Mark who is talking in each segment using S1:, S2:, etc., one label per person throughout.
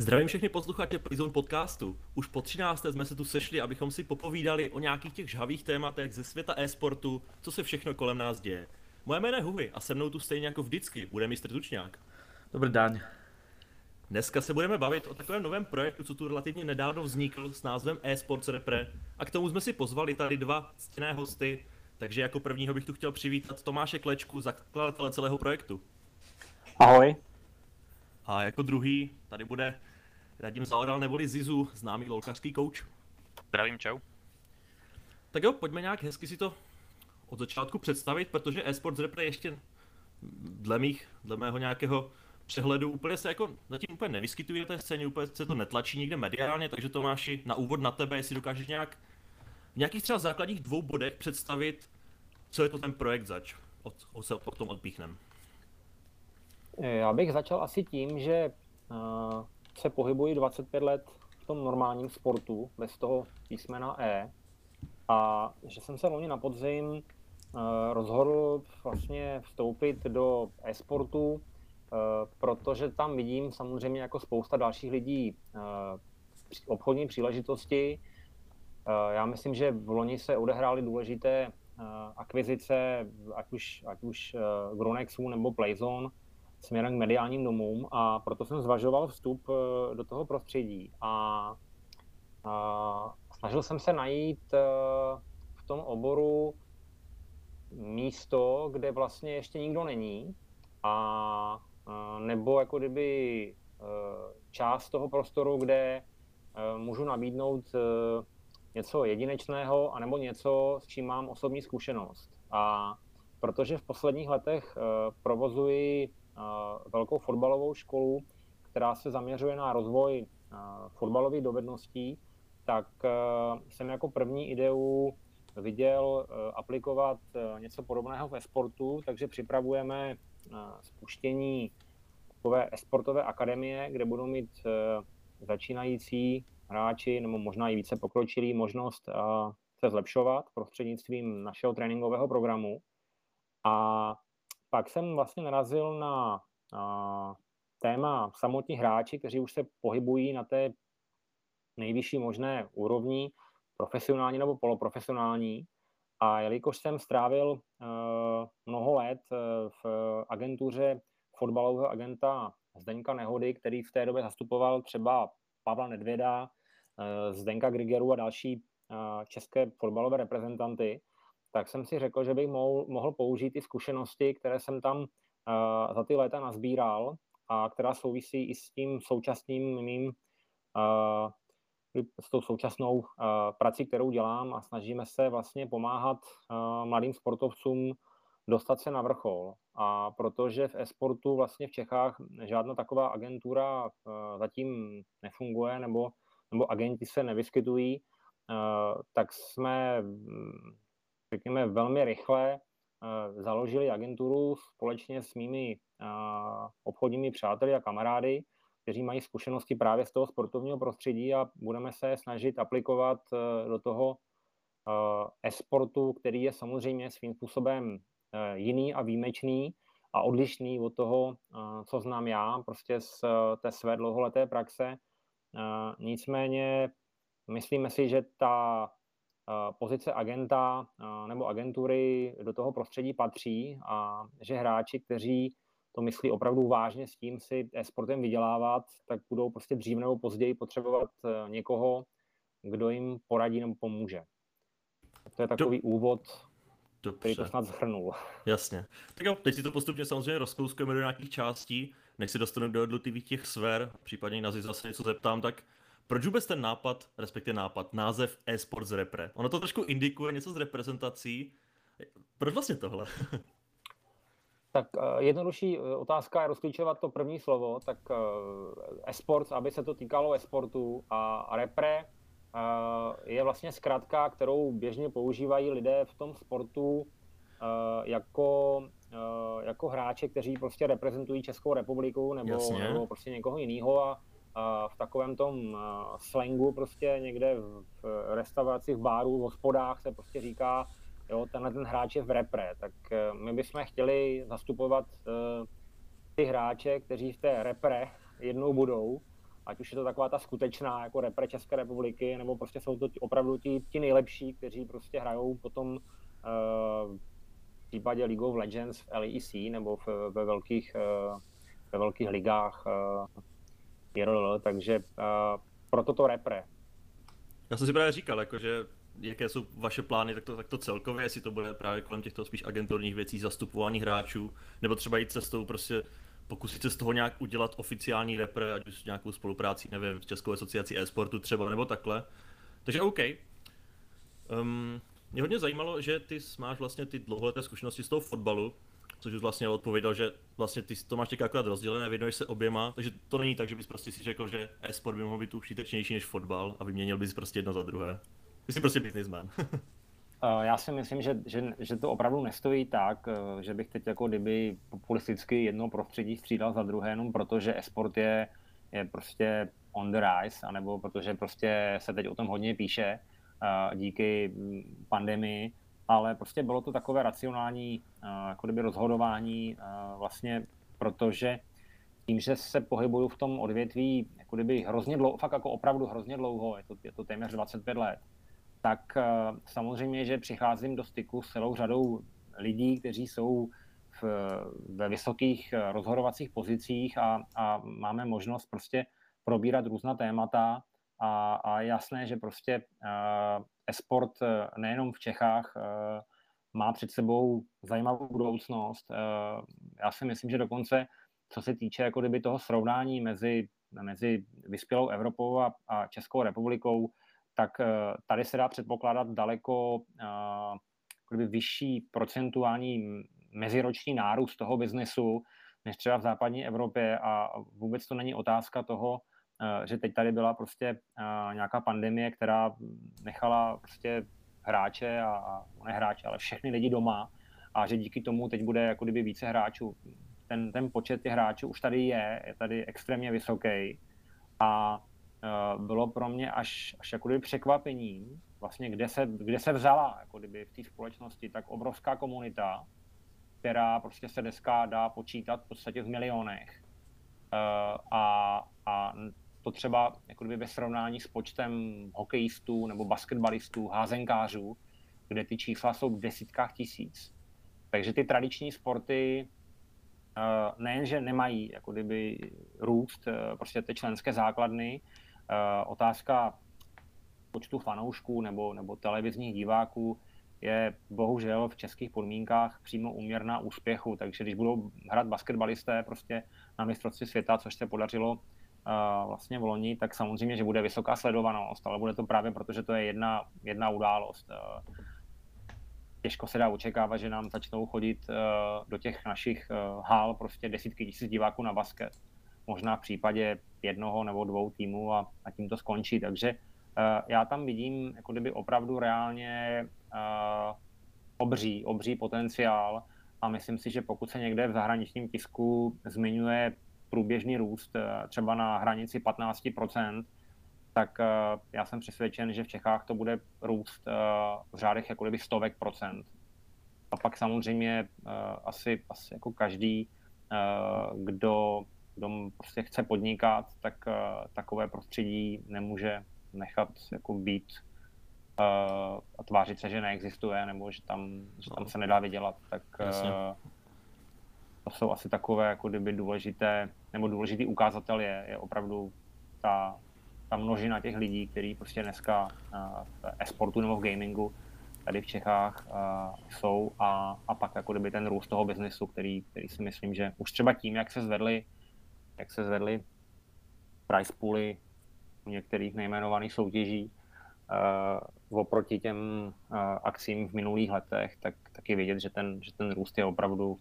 S1: Zdravím všechny posluchače Prizon podcastu. Už po 13. jsme se tu sešli, abychom si popovídali o nějakých těch žhavých tématech ze světa e-sportu, co se všechno kolem nás děje. Moje jméno je Huvi a se mnou tu stejně jako vždycky bude mistr Tučňák.
S2: Dobrý den.
S1: Dneska se budeme bavit o takovém novém projektu, co tu relativně nedávno vznikl s názvem eSports Repre a k tomu jsme si pozvali tady dva ctěné hosty, takže jako prvního bych tu chtěl přivítat Tomáše Klečku, zakladatele celého projektu.
S3: Ahoj.
S1: A jako druhý tady bude Radim Zaoral neboli Zizu, známý lolkařský kouč.
S4: Zdravím, čau.
S1: Tak jo, pojďme nějak hezky si to od začátku představit, protože eSports Repre ještě dle, mých, dle mého nějakého přehledu úplně se jako zatím úplně nevyskytuje té scéně, úplně se to netlačí nikde mediálně, takže to máš na úvod na tebe, jestli dokážeš nějak v nějakých třeba základních dvou bodech představit, co je to ten projekt zač. Od, od se potom odpíchnem.
S3: Já bych začal asi tím, že uh, se pohybuji 25 let v tom normálním sportu, bez toho písmena E. A že jsem se loni na podzim uh, rozhodl vlastně vstoupit do e-sportu, Eh, protože tam vidím samozřejmě jako spousta dalších lidí eh, obchodní příležitosti. Eh, já myslím, že v loni se odehrály důležité akvizice, ať už, ať už Gronexu nebo Playzone, směrem k mediálním domům a proto jsem zvažoval vstup do toho prostředí a, a snažil jsem se najít v tom oboru místo, kde vlastně ještě nikdo není a nebo jako kdyby část toho prostoru, kde můžu nabídnout něco jedinečného, anebo něco, s čím mám osobní zkušenost. A protože v posledních letech provozuji velkou fotbalovou školu, která se zaměřuje na rozvoj fotbalových dovedností, tak jsem jako první ideu viděl aplikovat něco podobného ve sportu, takže připravujeme spuštění takové esportové akademie, kde budou mít začínající hráči, nebo možná i více pokročilí, možnost se zlepšovat prostřednictvím našeho tréninkového programu. A pak jsem vlastně narazil na téma samotní hráči, kteří už se pohybují na té nejvyšší možné úrovni, profesionální nebo poloprofesionální. A jelikož jsem strávil uh, mnoho let uh, v agentuře fotbalového agenta Zdeňka Nehody, který v té době zastupoval třeba Pavla Nedvěda, uh, Zdenka Grigeru a další české fotbalové reprezentanty, tak jsem si řekl, že bych mohl, mohl použít ty zkušenosti, které jsem tam za ty léta nazbíral a která souvisí i s tím současným mým s tou současnou uh, prací, kterou dělám a snažíme se vlastně pomáhat uh, mladým sportovcům dostat se na vrchol. A protože v e-sportu vlastně v Čechách žádná taková agentura uh, zatím nefunguje nebo, nebo agenti se nevyskytují, uh, tak jsme, řekněme, velmi rychle uh, založili agenturu společně s mými uh, obchodními přáteli a kamarády, kteří mají zkušenosti právě z toho sportovního prostředí a budeme se snažit aplikovat eh, do toho eh, e-sportu, který je samozřejmě svým způsobem eh, jiný a výjimečný a odlišný od toho, co znám já, prostě z té své dlouholeté praxe. Nicméně myslíme si, že ta pozice agenta nebo agentury do toho prostředí patří a že hráči, kteří to myslí opravdu vážně s tím si e-sportem vydělávat, tak budou prostě dřív nebo později potřebovat eh, někoho, kdo jim poradí nebo pomůže. To je takový Do... úvod, Dobře. který to snad zhrnul.
S1: Jasně. Tak jo, teď si to postupně samozřejmě rozkouskujeme do nějakých částí, než si dostaneme do jednotlivých těch sfér, případně na zase něco zeptám, tak proč vůbec ten nápad, respektive nápad, název e-sports repre? Ono to trošku indikuje něco z reprezentací. Proč vlastně tohle?
S3: Tak eh, jednodušší eh, otázka je rozklíčovat to první slovo, tak eh, esports, aby se to týkalo esportu a repre je vlastně zkrátka, kterou běžně používají lidé v tom sportu jako, jako hráče, kteří prostě reprezentují Českou republiku nebo, nebo prostě někoho jiného a v takovém tom slangu prostě někde v, restauracích, báru, v hospodách se prostě říká jo, tenhle ten hráč je v repre, tak eh, my bychom chtěli zastupovat uh, ty hráče, kteří v té repre jednou budou ať už je to taková ta skutečná jako repre České republiky, nebo prostě jsou to opravdu ti, ti nejlepší, kteří prostě hrajou potom uh, v případě League of Legends v LEC nebo v, ve velkých, ve velkých ligách uh, IRL, takže uh, proto to repre.
S1: Já jsem si právě říkal, jako, že jaké jsou vaše plány, tak to, tak to celkově, jestli to bude právě kolem těchto spíš agenturních věcí, zastupování hráčů, nebo třeba jít cestou prostě pokusit se z toho nějak udělat oficiální repre, ať už nějakou spoluprácí, nevím, s Českou asociací e-sportu třeba, nebo takhle. Takže OK. Um, mě hodně zajímalo, že ty máš vlastně ty dlouholeté zkušenosti z toho fotbalu, což už vlastně odpověděl, že vlastně ty to máš akorát rozdělené, věnuješ se oběma, takže to není tak, že bys prostě si řekl, že e-sport by mohl být užitečnější než fotbal a vyměnil bys prostě jedno za druhé. Ty jsi prostě businessman.
S3: Eh, já si myslím, že, že, že to opravdu nestojí tak, eh, že bych teď jako kdyby populisticky jedno prostředí střídal za druhé, jenom protože esport je, je prostě on the rise, anebo protože prostě se teď o tom hodně píše eh, díky mm, pandemii, ale prostě bylo to takové racionální jako kdyby rozhodování vlastně, protože tím, že se pohybuju v tom odvětví jako kdyby hrozně dlouho, fakt jako opravdu hrozně dlouho, je to, je to téměř 25 let, tak eh, samozřejmě, že přicházím do styku s celou řadou lidí, kteří jsou v, ve vysokých eh, rozhodovacích pozicích a, a máme možnost prostě probírat různá témata a, a jasné, že prostě esport nejenom v Čechách uh, má před sebou zajímavou budoucnost. Uh, já si myslím, že dokonce, co se týče jako kdyby toho srovnání mezi, mezi vyspělou Evropou a, a Českou republikou, tak eh, tady se dá předpokládat daleko eh, kdyby vyšší procentuální meziroční nárůst toho biznesu, než třeba v západní Evropě a vůbec to není otázka toho, eh, že teď tady byla prostě nějaká pandemie, která nechala prostě hráče a, ne hráče, ale všechny lidi doma a že díky tomu teď bude jako kdyby více hráčů. Ten, ten počet těch hráčů už tady je, je tady extrémně vysoký a Eh, bylo pro mě až, až jako kdyby překvapením, vlastně kde se, kde se vzala jako kdyby v té společnosti tak obrovská komunita, která prostě se dneska dá počítat v podstatě v milionech. A, a třeba jako ve srovnání s počtem hokejistů nebo basketbalistů, házenkářů, kde ty čísla jsou v desítkách tisíc. Takže ty tradiční sporty uh, nejenže nemají jako kdyby růst, uh, prostě ty členské základny, Eh, otázka počtu fanoušků nebo, nebo televizních diváků je bohužel v českých podmínkách přímo uměrná úspěchu, takže když budou hrát basketbalisté prostě na mistrovství světa, což se podařilo vlastně v loni, tak samozřejmě, že bude vysoká sledovanost, ale bude to právě proto, že to je jedna, jedna událost. Těžko se dá očekávat, že nám začnou chodit uh, do těch našich uh, hál prostě desítky tisíc diváků na basket možná v případě jednoho nebo dvou týmů a, a tím to skončí. Takže uh, já tam vidím jako kdyby opravdu reálně obří, obří potenciál a myslím si, že pokud se někde v zahraničním tisku zmiňuje průběžný růst uh, třeba na hranici 15%, tak uh, já jsem přesvědčen, že v Čechách to bude růst uh, v řádech jako kdyby stovek procent. A pak samozřejmě asi, asi jako každý, kdo kdo prostě chce podnikat, tak takové prostředí nemůže nechat jako být a tvářit se, že neexistuje, nebo že tam, že tam se nedá vydělat, tak uh, to jsou asi takové jako kdyby důležité, nebo důležitý ukázatel je, je opravdu ta, ta množina těch lidí, kteří prostě dneska uh, v e-sportu nebo v gamingu tady v Čechách uh, jsou a, a pak jako kdyby ten růst toho biznesu, který, který si myslím, že už třeba tím, jak se zvedly jak se zvedly price pooly u některých nejmenovaných soutěží uh, oproti těm uh, akcím v minulých letech, tak taky vidět, že ten, že ten růst je opravdu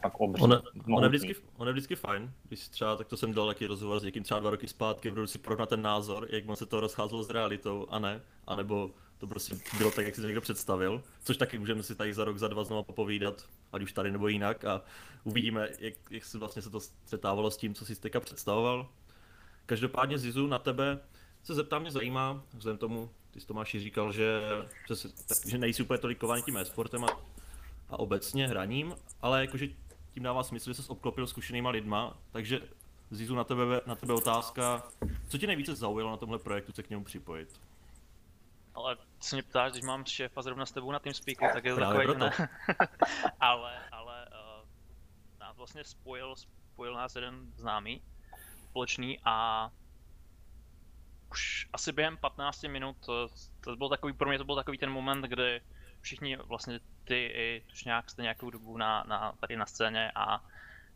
S3: pak obří.
S1: On, on, je vždycky, on je vždycky fajn, když třeba, tak to jsem dal taky rozhovor s někým třeba dva roky zpátky, budu si porovnat ten názor, jak moc se to rozcházelo s realitou a ne, anebo to prostě bylo tak, jak si to někdo představil, což taky můžeme si tady za rok, za dva znovu popovídat, ať už tady nebo jinak a uvidíme, jak, jak se vlastně se to střetávalo s tím, co si teďka představoval. Každopádně Zizu, na tebe se zeptám, mě zajímá, vzhledem tomu, ty jsi Tomáši říkal, že, že, že nejsi úplně tolik kovaný tím e-sportem a, a obecně hraním, ale jakože tím dává smysl, že jsi obklopil zkušenýma lidma, takže Zizu, na tebe, na tebe otázka, Co tě nejvíce zaujalo na tomhle projektu se k němu připojit?
S2: Ale co mě ptáš, když mám šéfa zrovna s tebou na TeamSpeaku, tak je to
S1: Právě
S2: takový,
S1: proto.
S2: ne? ale, ale uh, nás vlastně spojil, spojil nás jeden známý společný a už asi během 15 minut, to, to byl takový, pro mě to byl takový ten moment, kdy všichni vlastně ty i nějak jste nějakou dobu na, na, tady na scéně a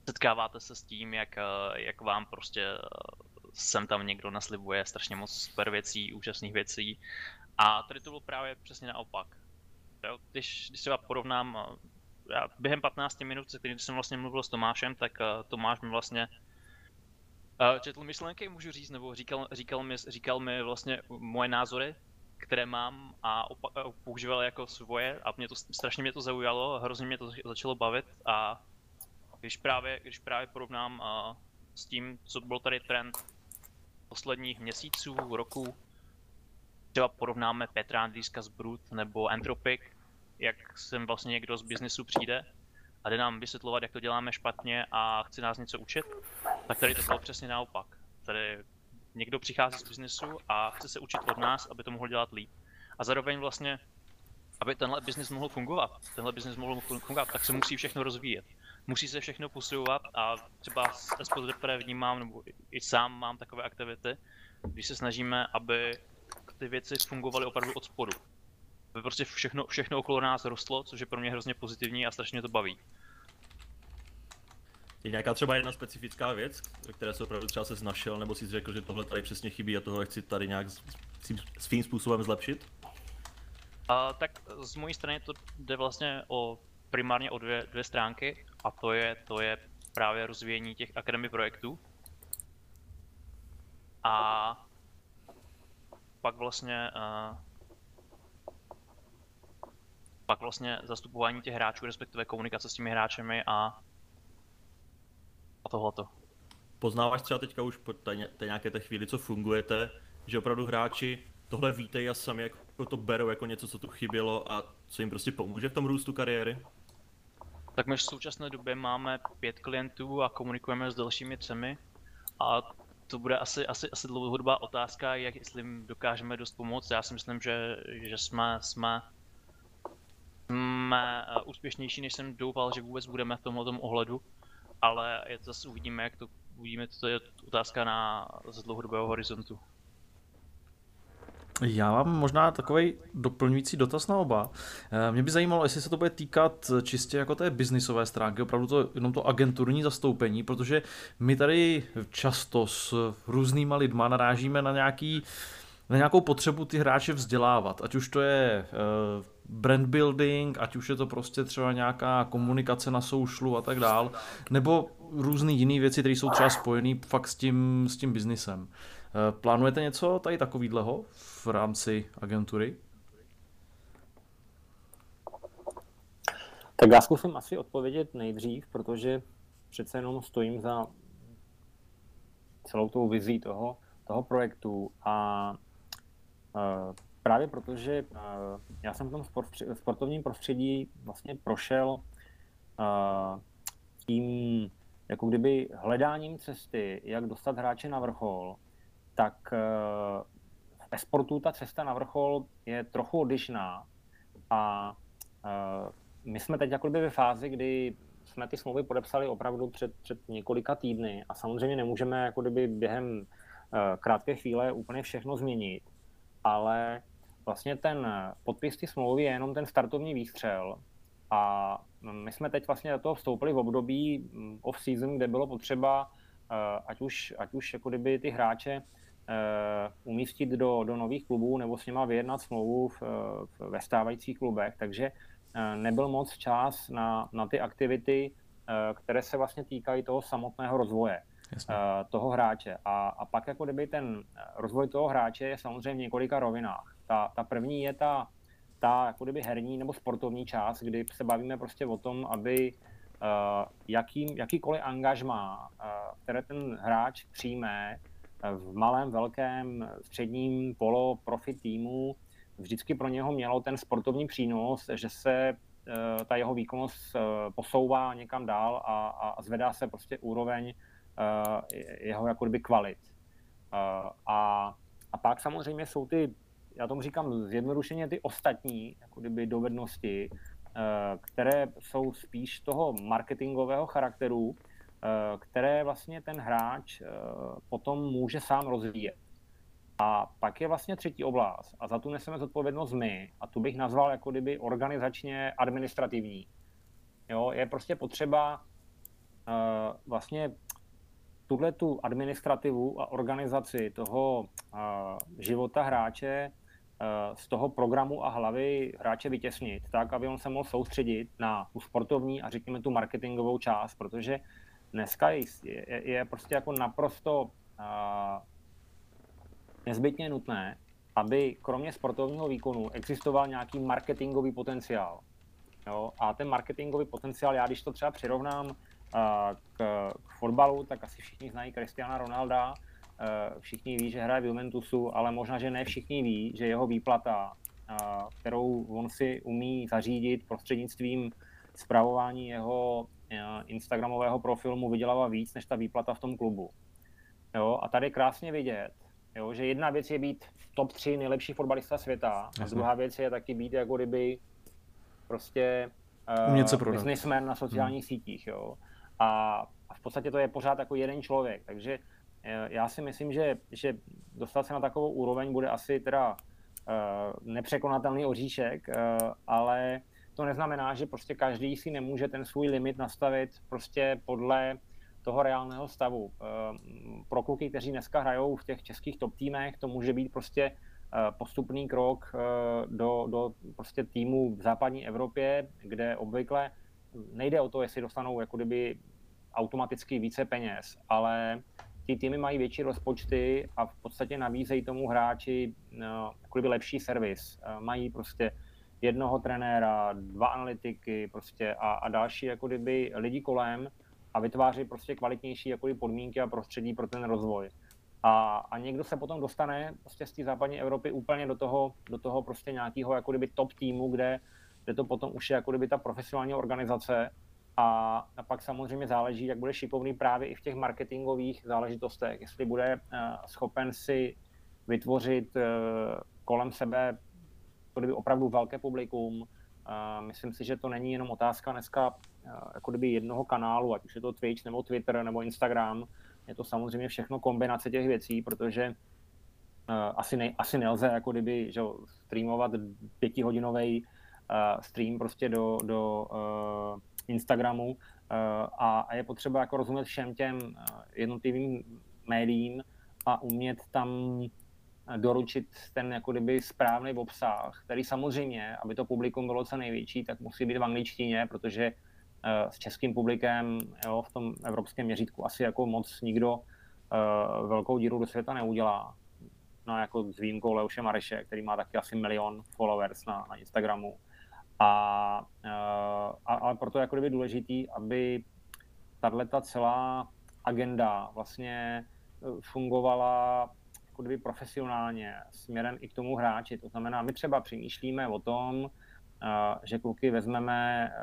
S2: setkáváte se s tím, jak, eh, jak vám prostě eh, sem tam někdo naslibuje strašně moc super věcí, úžasných věcí. A tady to bylo právě přesně naopak. Jo, když, když třeba porovnám, eh, já během 15 minut, se kterým jsem vlastně mluvil s Tomášem, tak Tomáš mi vlastně četl myšlenky, můžu říct, nebo říkal, říkal, mi, říkal mi vlastně moje názory, které mám a opa- a používal jako svoje a mě to strašně mě to zaujalo, hrozně mě to začalo bavit a když právě, když právě porovnám uh, s tím, co byl tady trend posledních měsíců, roku, třeba porovnáme Petra Andrýska z Brut nebo Entropic, jak sem vlastně někdo z biznesu přijde a jde nám vysvětlovat, jak to děláme špatně a chce nás něco učit, tak tady to bylo přesně naopak. Tady někdo přichází z biznesu a chce se učit od nás, aby to mohl dělat líp. A zároveň vlastně, aby tenhle biznis mohl fungovat, tenhle biznis mohl fungovat, tak se musí všechno rozvíjet. Musí se všechno posilovat a třeba z které vnímám, nebo i- sám mám takové aktivity, když se snažíme, aby ty věci fungovaly opravdu od spodu. Aby prostě všechno, všechno okolo nás rostlo, což je pro mě hrozně pozitivní a strašně to baví.
S1: Je nějaká třeba jedna specifická věc, které se opravdu třeba se našel, nebo si řekl, že tohle tady přesně chybí a tohle chci tady nějak svým- způsobem zlepšit?
S2: A, tak z mojí strany to jde vlastně o primárně o dvě, dvě stránky a to je, to je právě rozvíjení těch akademy projektů. A pak vlastně uh, pak vlastně zastupování těch hráčů, respektive komunikace s těmi hráčemi a, a tohleto.
S1: Poznáváš třeba teďka už po té, té nějaké té chvíli, co fungujete, že opravdu hráči tohle vítejí a sami jako to berou jako něco, co tu chybělo a co jim prostě pomůže v tom růstu kariéry?
S2: Tak my v současné době máme pět klientů a komunikujeme s dalšími třemi. A to bude asi, asi, asi dlouhodobá otázka, jak jestli jim dokážeme dost pomoct. Já si myslím, že, že jsme, jsme, jsme eh, úspěšnější, než jsem doufal, že vůbec budeme v tomhle ohledu. Ale je to zase uvidíme, jak to uvidíme, to je otázka na z dlouhodobého horizontu.
S4: Já mám možná takový doplňující dotaz na oba. Eh, Mě by zajímalo, jestli se to bude týkat čistě jako té biznisové stránky, opravdu to jenom to agenturní zastoupení, protože my tady často s různýma lidma narážíme na nějaký na nějakou potřebu ty hráče vzdělávat, ať už to je eh, brand building, ať už je to prostě třeba nějaká komunikace na socialu a tak dál, nebo různé jiné věci, které jsou třeba spojené fakt s tím, s tím biznisem. Eh, Plánujete něco tady takovýhleho v rámci agentury?
S3: Tak já zkusím asi odpovědět nejdřív, protože přece jenom stojím za celou tou vizí toho, toho projektu a právě protože uh, já jsem v tom sport, sportovním prostředí vlastně prošel uh, tím jako kdyby hledáním cesty, jak dostat hráče na vrchol, tak v esportu ta cesta na vrchol je trochu odlišná. A my jsme teď jakoby ve fázi, kdy jsme ty smlouvy podepsali opravdu před, před několika týdny a samozřejmě nemůžeme jako kdyby během krátké chvíle úplně všechno změnit, ale vlastně ten podpis ty smlouvy je jenom ten startovní výstřel. A my jsme teď vlastně do toho vstoupili v období mm, off-season, kde bylo potřeba, uh, ať už, ať už jako kdyby ty hráče uh, umístit do, do nových klubů nebo s nima vyjednat smlouvu v, v, ve stávajících klubech, takže uh, nebyl moc čas na, na ty aktivity, které se vlastně týkají toho samotného rozvoje
S4: Jasně.
S3: uh, toho hráče. A, a pak jako kdyby ten rozvoj toho hráče je samozřejmě v několika rovinách. Ta, ta první je ta, ta jako kdyby herní nebo sportovní část, kdy se bavíme prostě o tom, aby uh, jaký, jakýkoliv angažmá, uh, které ten hráč přijme v malém, velkém, středním polo profi týmu, vždycky pro něho mělo ten sportovní přínos, že se uh, ta jeho výkonnost uh, posouvá někam dál a, a zvedá se prostě úroveň jeho jako kdyby kvalit. Uh, pak samozřejmě jsou ty, já tomu říkám zjednodušeně, ty ostatní jako kdyby dovednosti, které jsou spíš toho marketingového charakteru, které vlastně ten hráč potom může sám rozvíjet. A pak je vlastně třetí oblast a za tu neseme zodpovědnost my a tu bych nazval jako kdyby organizačně administrativní. Jo, je prostě potřeba vlastně tuhle tu administrativu a organizaci toho života hráče z toho programu a hlavy hráče vytěsnit, tak, aby on se mohl soustředit na tu sportovní a řekněme tu marketingovou část, protože dneska je, je, je prostě jako naprosto uh, nezbytně nutné, aby kromě sportovního výkonu existoval nějaký marketingový potenciál. Jo? A ten marketingový potenciál, já když to třeba přirovnám k, k fotbalu, tak asi všichni znají Cristiana Ronalda, uh, všichni ví, že hraje v Juventusu, ale možná, že ne všichni ví, že jeho výplata, uh, kterou on si umí zařídit prostřednictvím zpravování jeho Instagramového profilu mu vydělává víc, než ta výplata v tom klubu. Jo? A tady krásně vidět, Jo, že jedna věc je být top 3 nejlepší fotbalista světa, Jasně. a druhá věc je taky být jako kdyby prostě uh, businessman na sociálních hmm. sítích. Jo. A, v podstatě to je pořád jako jeden člověk, takže uh, já si myslím, že, že dostat se na takovou úroveň bude asi teda uh, nepřekonatelný oříšek, uh, ale to neznamená, že prostě každý si nemůže ten svůj limit nastavit prostě podle toho reálného stavu. Ehm, pro kluky, kteří dneska hrajou v těch českých top týmech, to může být prostě eh, postupný krok eh, do, do prostě týmu v západní Evropě, kde obvykle nejde o to, jestli dostanou jako kdyby automaticky více peněz, ale ty týmy mají větší rozpočty a v podstatě nabízejí tomu hráči no, jako kdyby lepší servis. Mají prostě jednoho trenéra, dva analytiky prostě a, a další jako kdyby lidi kolem, a vytváří prostě kvalitnější jakoby podmínky a prostředí pro ten rozvoj. A, a někdo se potom dostane prostě z té západní Evropy úplně do toho, do toho prostě nějakého jako kdyby top týmu, kde, kde to potom už je jako kdyby ta profesionální organizace a, a pak samozřejmě záleží, jak bude šikovný právě i v těch marketingových záležitostech, jestli bude uh, schopen si vytvořit uh, kolem sebe kdyby opravdu velké publikum. Uh, myslím si, že to není jenom otázka dneska jako kdyby jednoho kanálu, ať už je to Twitch nebo Twitter nebo Instagram, je to samozřejmě všechno kombinace těch věcí, protože uh, asi, ne, asi nelze jako kdyby že, streamovat pětihodinový uh, stream prostě do, do uh, Instagramu uh, a, a je potřeba jako rozumět všem těm jednotlivým médiím a umět tam doručit ten jako kdyby správný obsah, který samozřejmě, aby to publikum bylo co největší, tak musí být v angličtině, protože Eh, s českým publikem jo, v tom evropském měřítku asi jako moc nikdo uh, velkou díru do světa neudělá. No jako s výjimkou Leoše Mareše, který má taky asi milion followers na, na Instagramu. A, uh, a, ale proto je jako kdyby důležitý, aby tato celá agenda vlastně fungovala jako kdyby profesionálně směrem i k tomu hráči. To znamená, my třeba přemýšlíme o tom, že kluky vezmeme eh,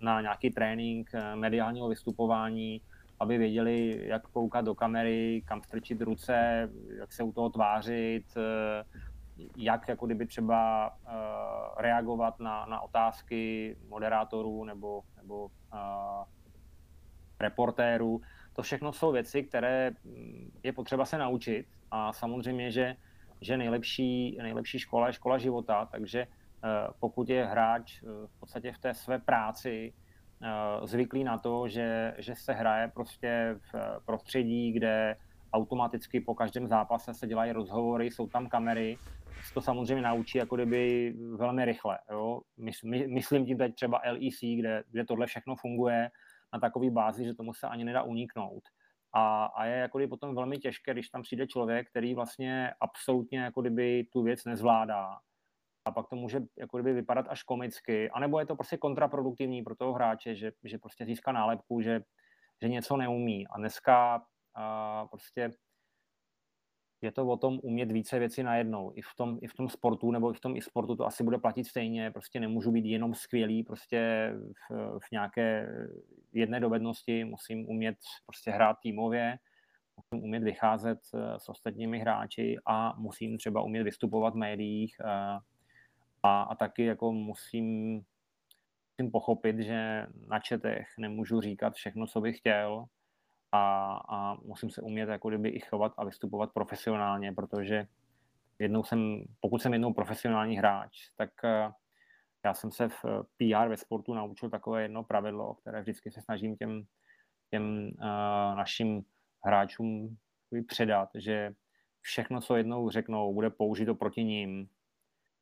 S3: na nějaký trénink eh, mediálního vystupování, aby věděli, jak koukat do kamery, kam strčit ruce, jak se u toho tvářit, eh, jak jako kdyby třeba reagovat na, na otázky moderátorů nebo, nebo reportérů. To všechno jsou věci, které hm, je potřeba se naučit a samozřejmě, že, že nejlepší, nejlepší škola je škola života, takže Eh, pokud je hráč v podstatě v té své práci zvyklý na to, že, že se hraje prostě v prostředí, kde automaticky po každém zápase se dělají rozhovory, jsou tam kamery, to samozřejmě naučí jako kdyby velmi rychle. Jo? Myslím tím teď třeba LEC, kde, kde tohle všechno funguje na takové bázi, že tomu se ani nedá uniknout. A, a je jako potom velmi těžké, když tam přijde člověk, který vlastně absolutně jako kdyby tu věc nezvládá a pak to může jako kdyby vypadat až komicky, anebo je to prostě kontraproduktivní pro toho hráče, že, že prostě získá nálepku, že, že něco neumí. A dneska a prostě je to o tom umět více věcí najednou. I v tom, i v tom sportu, nebo i v tom i sportu to asi bude platit stejně. Prostě nemůžu být jenom skvělý prostě v, v nějaké jedné dovednosti. Musím umět prostě hrát týmově, musím umět vycházet s ostatními hráči a musím třeba umět vystupovat v médiích a, a taky jako musím, musím pochopit, že na četech nemůžu říkat všechno, co bych chtěl a, a musím se umět jako kdyby i chovat a vystupovat profesionálně, protože jednou jsem, pokud jsem jednou profesionální hráč, tak uh, já jsem se v eh, PR ve sportu naučil takové jedno pravidlo, které vždycky se snažím těm, těm uh, našim hráčům předat, že všechno, co jednou řeknou, bude použito proti ním.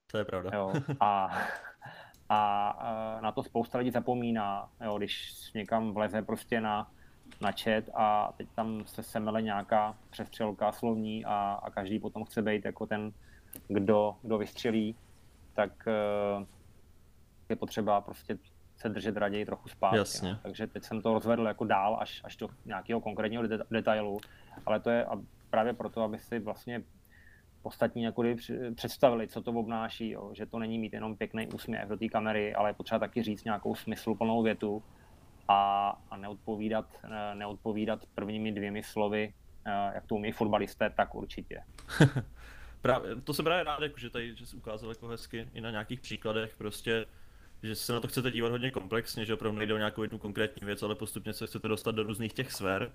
S1: To je pravda.
S3: Jo, a, a, a na to spousta lidí zapomíná, jo, když někam vleze prostě na, na chat a teď tam se semele nějaká přestřelka slovní a, a každý potom chce být jako ten, kdo, kdo vystřelí, tak uh, je potřeba prostě se držet raději trochu zpátky.
S1: Jasně.
S3: No. Takže teď jsem to rozvedl jako dál až, až do nějakého konkrétního detailu, ale to je právě proto, aby si vlastně ostatní jako představili, co to obnáší, jo. že to není mít jenom pěkný úsměv do té kamery, ale je potřeba taky říct nějakou smysluplnou větu a, a neodpovídat, neodpovídat prvními dvěmi slovy, eh, jak to umí fotbalisté, tak určitě.
S1: právě, to jsem právě rád, jako, že tady že jsi ukázal jako hezky i na nějakých příkladech, prostě že se na to chcete dívat hodně komplexně, že opravdu nejde o nějakou jednu konkrétní věc, ale postupně se chcete dostat do různých těch sfér.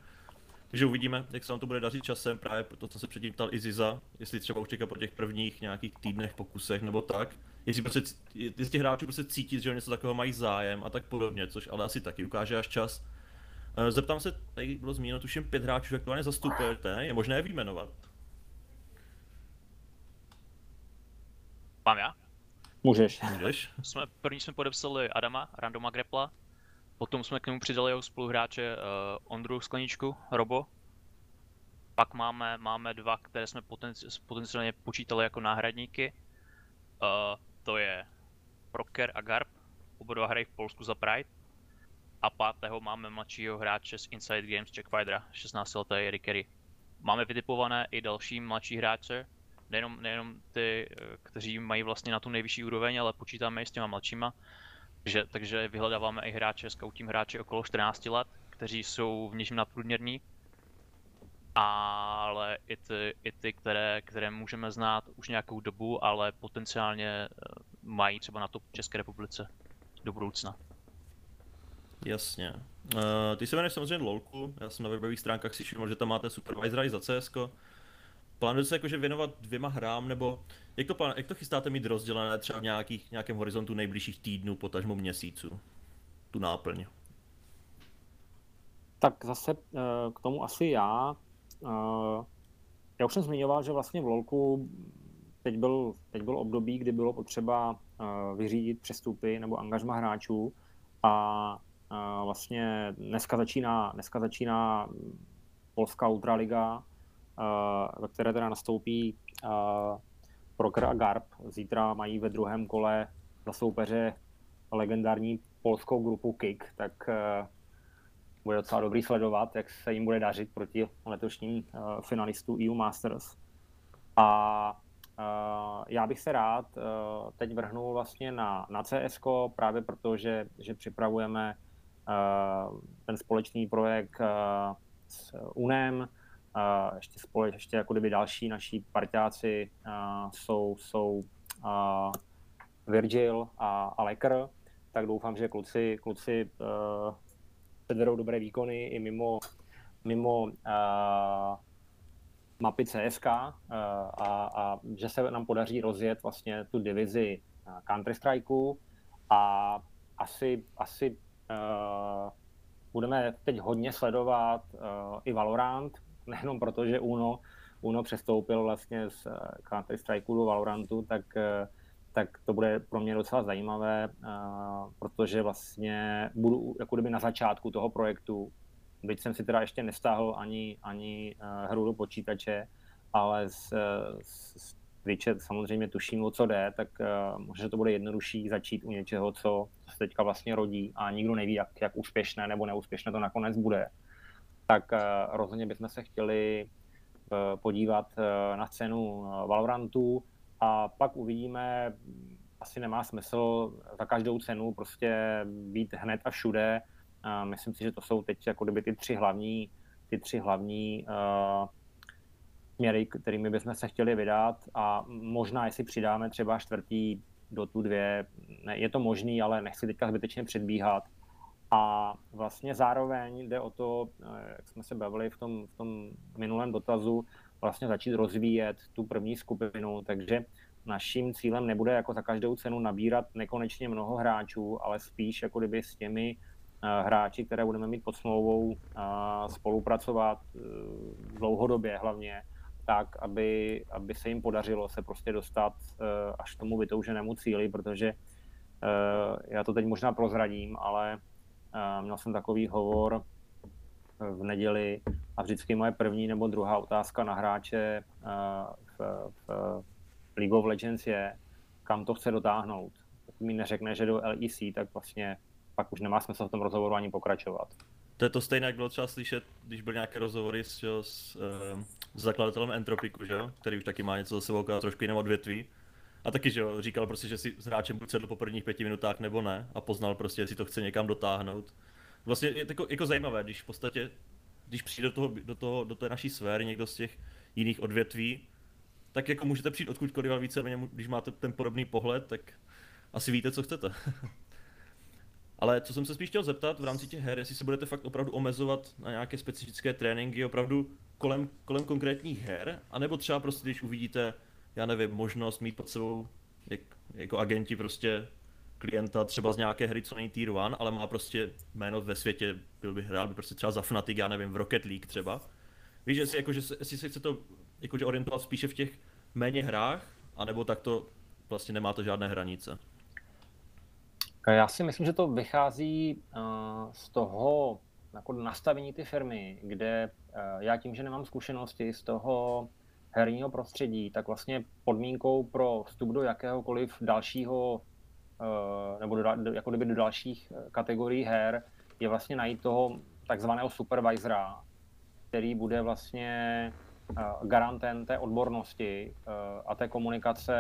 S1: Takže uvidíme, jak se vám to bude dařit časem, právě to, co se předtím ptal i Ziza, jestli třeba už po těch prvních nějakých týdnech, pokusech nebo tak, jestli, prostě, jestli těch hráčů prostě cítit, že o něco takového mají zájem a tak podobně, což ale asi taky ukáže až čas. Eh, zeptám se, tady bylo zmíněno tuším pět hráčů, aktuálně zastupujete, je možné je vyjmenovat?
S2: Mám já?
S3: Můžeš.
S1: Můžeš.
S2: Jsme, první jsme podepsali Adama, Randoma Grepla, potom jsme k němu přidali jeho spoluhráče uh, Ondru Skleničku, Robo. Pak máme, máme dva, které jsme potenci- potenciálně počítali jako náhradníky. Uh, to je Proker a Garb, oba dva hrají v Polsku za Pride. A pátého máme mladšího hráče z Inside Games Jack Fidera, 16 letý Eric Kerry. Máme vytipované i další mladší hráče, nejenom, nejenom ty, eh, kteří mají vlastně na tu nejvyšší úroveň, ale počítáme i s těma mladšíma. Takže, takže vyhledáváme i hráče, scoutím hráče okolo 14 let, kteří jsou v něčem nadprůměrní. Ale i ty, i ty které, které můžeme znát už nějakou dobu, ale potenciálně eh, mají třeba na to České republice do budoucna.
S1: Jasně. Uh, ty se jmenuješ samozřejmě Lolku, já jsem na webových stránkách si všiml, že tam máte supervisora i za CSK. Plánujete se jakože věnovat dvěma hrám, nebo jak to, plán, jak to chystáte mít rozdělené třeba v nějakých, nějakém horizontu nejbližších týdnů, potažmo měsíců, tu náplň?
S3: Tak zase eh, k tomu asi já. Eh, já už jsem zmiňoval, že vlastně v LOLku teď byl, teď byl období, kdy bylo potřeba eh, vyřídit přestupy nebo angažma hráčů a vlastně dneska začíná, dneska začíná Polská Ultraliga, ve které teda nastoupí Proker a Garb. Zítra mají ve druhém kole za soupeře legendární polskou grupu Kik, tak bude docela dobrý sledovat, jak se jim bude dařit proti letošním finalistům EU Masters. A já bych se rád teď vrhnul vlastně na, na CS, právě proto, že, připravujeme ten společný projekt s UNEM, Uh, ještě spole, ještě jako kdyby další naší partiáci uh, jsou, jsou uh, Virgil a, a Lecker, tak doufám, že kluci, kluci uh, předvedou dobré výkony i mimo, mimo uh, mapy CSK uh, a, a že se nám podaří rozjet vlastně tu divizi Counter-Strike a asi, asi uh, budeme teď hodně sledovat uh, i Valorant, nejenom proto, že Uno, Uno přestoupil vlastně z Counter Strike do Valorantu, tak, eh, tak to bude pro mě docela zajímavé, eh, protože vlastně budu jako kdyby na začátku toho projektu, byť jsem si teda ještě nestáhl ani, ani hru do počítače, ale z, z Twitche samozřejmě tuším, o co jde, tak možná to bude jednodušší začít u něčeho, co, se teďka vlastně rodí a nikdo neví, jak, jak úspěšné nebo neúspěšné to nakonec bude. Tak eh, rozhodně bychom se chtěli eh, podívat eh, na scénu Valorantu a pak uvidíme, asi nemá smysl za každou cenu prostě být hned a všude. Myslím si, že to jsou teď jako kdyby ty tři hlavní ty tři hlavní uh, směry, kterými bychom se chtěli vydat a možná, jestli přidáme třeba čtvrtý do tu dvě, ne, je to možný, ale nechci teďka zbytečně předbíhat. A vlastně zároveň jde o to, eh, jak jsme se bavili v tom, v tom minulém dotazu, vlastně začít rozvíjet tu první skupinu, takže naším cílem nebude jako za každou cenu nabírat nekonečně mnoho hráčů, ale spíš jako kdyby s těmi eh, hráči, které budeme mít pod smlouvou, spolupracovat eh, dlouhodobě hlavně, tak, aby, aby se jim podařilo se prostě dostat až k tomu vytouženému cíli, protože já to teď možná prozradím, ale Měl jsem takový hovor v neděli a vždycky moje první nebo druhá otázka na hráče v, v League of Legends je, kam to chce dotáhnout. Pokud mi neřekne, že do LEC, tak vlastně pak už nemá smysl v tom rozhovoru ani pokračovat.
S1: To je to stejné, jak bylo třeba slyšet, když byly nějaké rozhovory s, s, s, s zakladatelem Entropiku, že? který už taky má něco za sebou, trošku jiném odvětví. A taky, že jo, říkal prostě, že si s hráčem buď sedl po prvních pěti minutách nebo ne a poznal prostě, jestli to chce někam dotáhnout. Vlastně je to jako, jako zajímavé, když v podstatě, když přijde do, toho, do, toho, do té naší sféry někdo z těch jiných odvětví, tak jako můžete přijít odkudkoliv a více, když máte ten podobný pohled, tak asi víte, co chcete. Ale co jsem se spíš chtěl zeptat v rámci těch her, jestli se budete fakt opravdu omezovat na nějaké specifické tréninky opravdu kolem, kolem konkrétních her, anebo třeba prostě, když uvidíte já nevím, možnost mít pod sebou jak, jako agenti prostě klienta třeba z nějaké hry, co není tier 1, ale má prostě jméno ve světě, byl by hrál by prostě třeba za Fnatic, já nevím, v Rocket League třeba. Víš, jestli, jako, že, jestli se chce to jakože orientovat spíše v těch méně hrách, anebo tak to vlastně nemá to žádné hranice.
S3: Já si myslím, že to vychází uh, z toho jako nastavení ty firmy, kde uh, já tím, že nemám zkušenosti z toho herního prostředí, tak vlastně podmínkou pro vstup do jakéhokoliv dalšího, eh, nebo do, jako kdyby do dalších eh, kategorií her, je vlastně najít toho takzvaného supervisora, který bude vlastně eh, garantem té odbornosti a té komunikace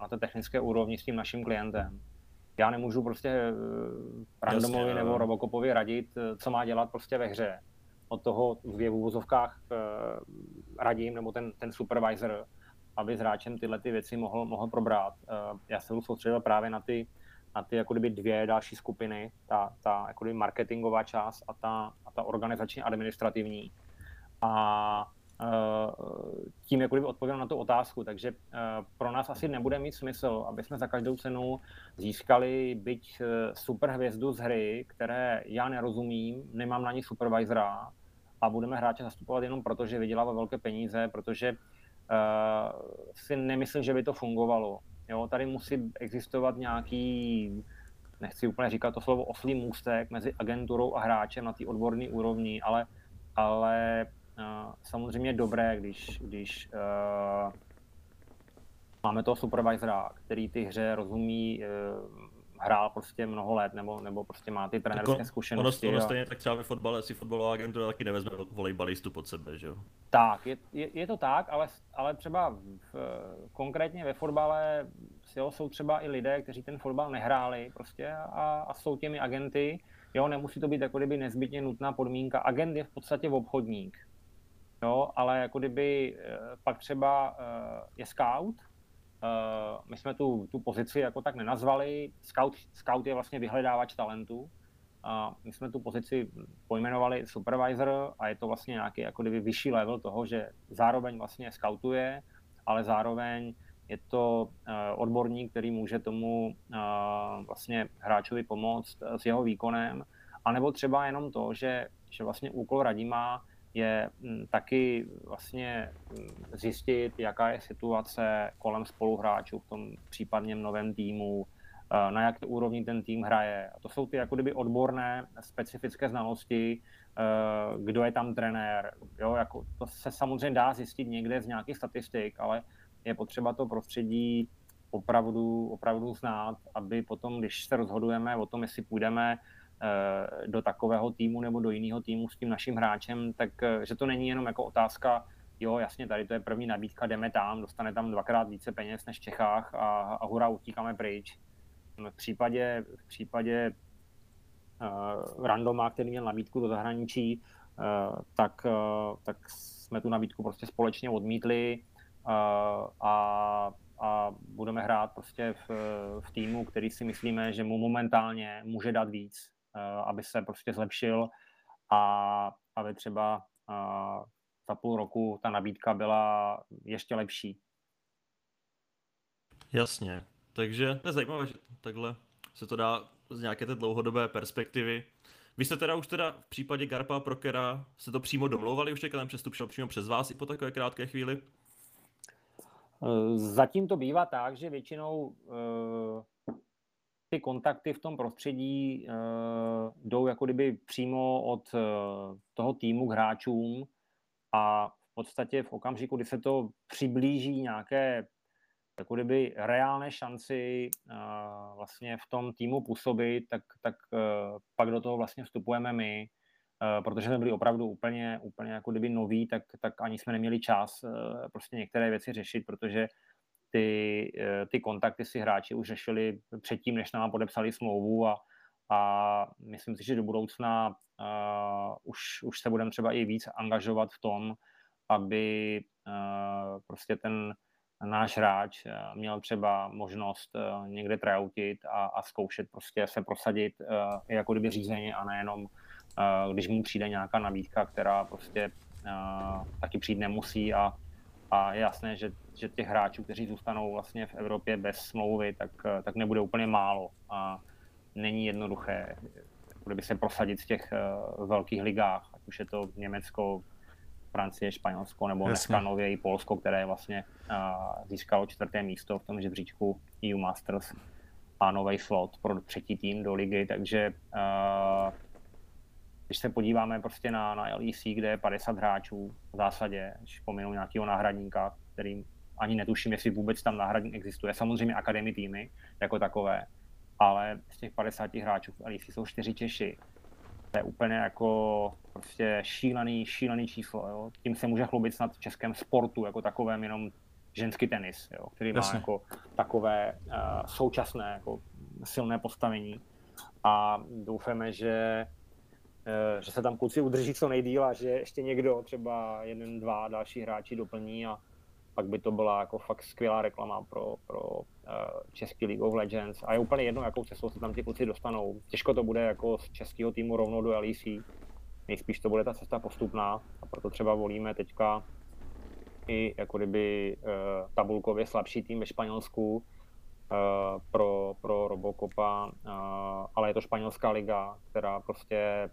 S3: na té technické úrovni s tím naším klientem. Já nemůžu prostě randomovi nebo Robocopovi radit, co má dělat prostě ve hře. Od toho v úvozovkách eh, radím, nebo ten, ten supervisor, aby s hráčem tyhle ty věci mohl, mohl probrat. Eh, já se budu soustředil právě na ty, na ty jako kdyby dvě další skupiny, ta, ta jako kdyby marketingová část a ta, a ta organizační administrativní. A eh, tím jako kdyby odpověděl na tu otázku, takže pro nás asi nebude mít smysl, aby jsme za každou cenu získali byť super hvězdu z hry, které já nerozumím, nemám na ní supervisora, a budeme hráče zastupovat jenom proto, že vydělává velké peníze, protože si nemyslím, že by to fungovalo. Jo, tady musí existovat nějaký, nechci úplně říkat to slovo oslý můstek mezi agenturou a hráčem na té odborné úrovni, ale, ale uh, samozřejmě dobré, když, když uh, máme toho supervisora, který ty hře rozumí, uh, hrál prostě mnoho let, nebo, nebo prostě má ty trenerské jako, zkušenosti.
S1: Ono, ono stejně tak třeba ve fotbale, si fotbalová agentura taky nevezme volejbalistu pod sebe, že jo?
S3: Tak, je, je, je to tak, ale, ale třeba v, konkrétně ve fotbale jo, jsou třeba i lidé, kteří ten fotbal nehráli prostě a, a jsou těmi agenty. Jo, nemusí to být jako kdyby nezbytně nutná podmínka. Agent je v podstatě obchodník. Jo, ale jako kdyby eh, pak třeba eh, je scout, my jsme tu, tu pozici jako tak nenazvali. Scout, scout je vlastně vyhledávač talentu. A my jsme tu pozici pojmenovali supervisor a je to vlastně nějaký jako kdyby vyšší level toho, že zároveň vlastně scoutuje, ale zároveň je to uh, odborník, který může tomu uh, vlastně hráčovi pomoct s jeho výkonem. A nebo třeba jenom to, že, že vlastně úkol Radima je mm, taky vlastně mm, zjistit, jaká je situace kolem spoluhráčů v tom případně novém týmu, eh, na jaké úrovni ten tým hraje. A to jsou ty jako kdyby odborné, specifické znalosti, eh, kdo je tam trenér. Jo, jako to se samozřejmě dá zjistit někde z nějakých statistik, ale je potřeba to prostředí opravdu, opravdu znát, aby potom, když se rozhodujeme o tom, jestli půjdeme do takového týmu nebo do jiného týmu s tím naším hráčem, tak eh, že to není jenom jako otázka, jo, jasně, tady to je první nabídka, jdeme tam, dostane tam dvakrát více peněz než v Čechách a, a hurá, utíkáme pryč. V případě, v případě uh, randoma, který měl nabídku do zahraničí, tak, tak jsme tu nabídku prostě společně odmítli a, a budeme hrát prostě v, v týmu, který si myslíme, že mu momentálně může dát víc, aby se prostě zlepšil a aby třeba za půl roku ta nabídka byla ještě lepší.
S1: Jasně, takže to je zajímavé, že takhle se to dá z nějaké té dlouhodobé perspektivy. Vy jste teda už teda v případě Garpa Prokera se to přímo domlouvali, už ten přestup šel přímo přes vás i po takové krátké chvíli?
S3: Zatím to bývá tak, že většinou ty kontakty v tom prostředí uh, jdou jako kdyby přímo od uh, toho týmu k hráčům a v podstatě v okamžiku, kdy se to přiblíží nějaké jako kdyby reálné šanci uh, vlastně v tom týmu působit, tak, tak uh, pak do toho vlastně vstupujeme my, uh, protože jsme byli opravdu úplně, úplně jako kdyby noví, tak, tak ani jsme neměli čas uh, prostě některé věci řešit, protože ty, uh, ty kontakty si hráči už řešili předtím, než nám podepsali smlouvu a, a myslím si, že do budoucna uh, už, už se budeme třeba i víc angažovat v tom, aby uh, prostě ten náš hráč eh, měl třeba možnost eh, někde tryoutit a, a zkoušet prostě se prosadit uh, jako kdyby řízeně a nejenom uh, když mu přijde nějaká nabídka, která prostě uh, taky přijít nemusí a, a je jasné, že, že těch hráčů, kteří zůstanou vlastně v Evropě bez smlouvy, tak, tak nebude úplně málo. A není jednoduché kdyby se prosadit v těch uh, velkých ligách, ať už je to Německo, Francie, Španělsko nebo dneska nově i Polsko, které vlastně uh, získalo čtvrté místo v tom žebříčku EU Masters a nový slot pro třetí tým do ligy, takže uh, když se podíváme prostě na, na LEC, kde je 50 hráčů v zásadě, když pominu nějakého náhradníka, který ani netuším, jestli vůbec tam náhradník existuje. Samozřejmě akademy týmy jako takové, ale z těch 50 hráčů v LEC jsou čtyři Češi, to je úplně jako prostě šílený, šílený číslo. Jo. Tím se může chlubit snad v českém sportu jako takovém jenom ženský tenis, jo, který má Jasně. jako takové uh, současné jako silné postavení. A doufáme, že, že se tam kluci udrží co nejdíl a že ještě někdo, třeba jeden, dva další hráči doplní a pak by to byla jako fakt skvělá reklama pro, pro uh, český League of Legends. A je úplně jedno, jakou cestou se tam ti kluci dostanou. Těžko to bude jako z českého týmu rovnou do LEC. Nejspíš to bude ta cesta postupná a proto třeba volíme teďka i jako kdyby uh, tabulkově slabší tým ve Španělsku pro, pro Robocopa, ale je to španělská liga, která prostě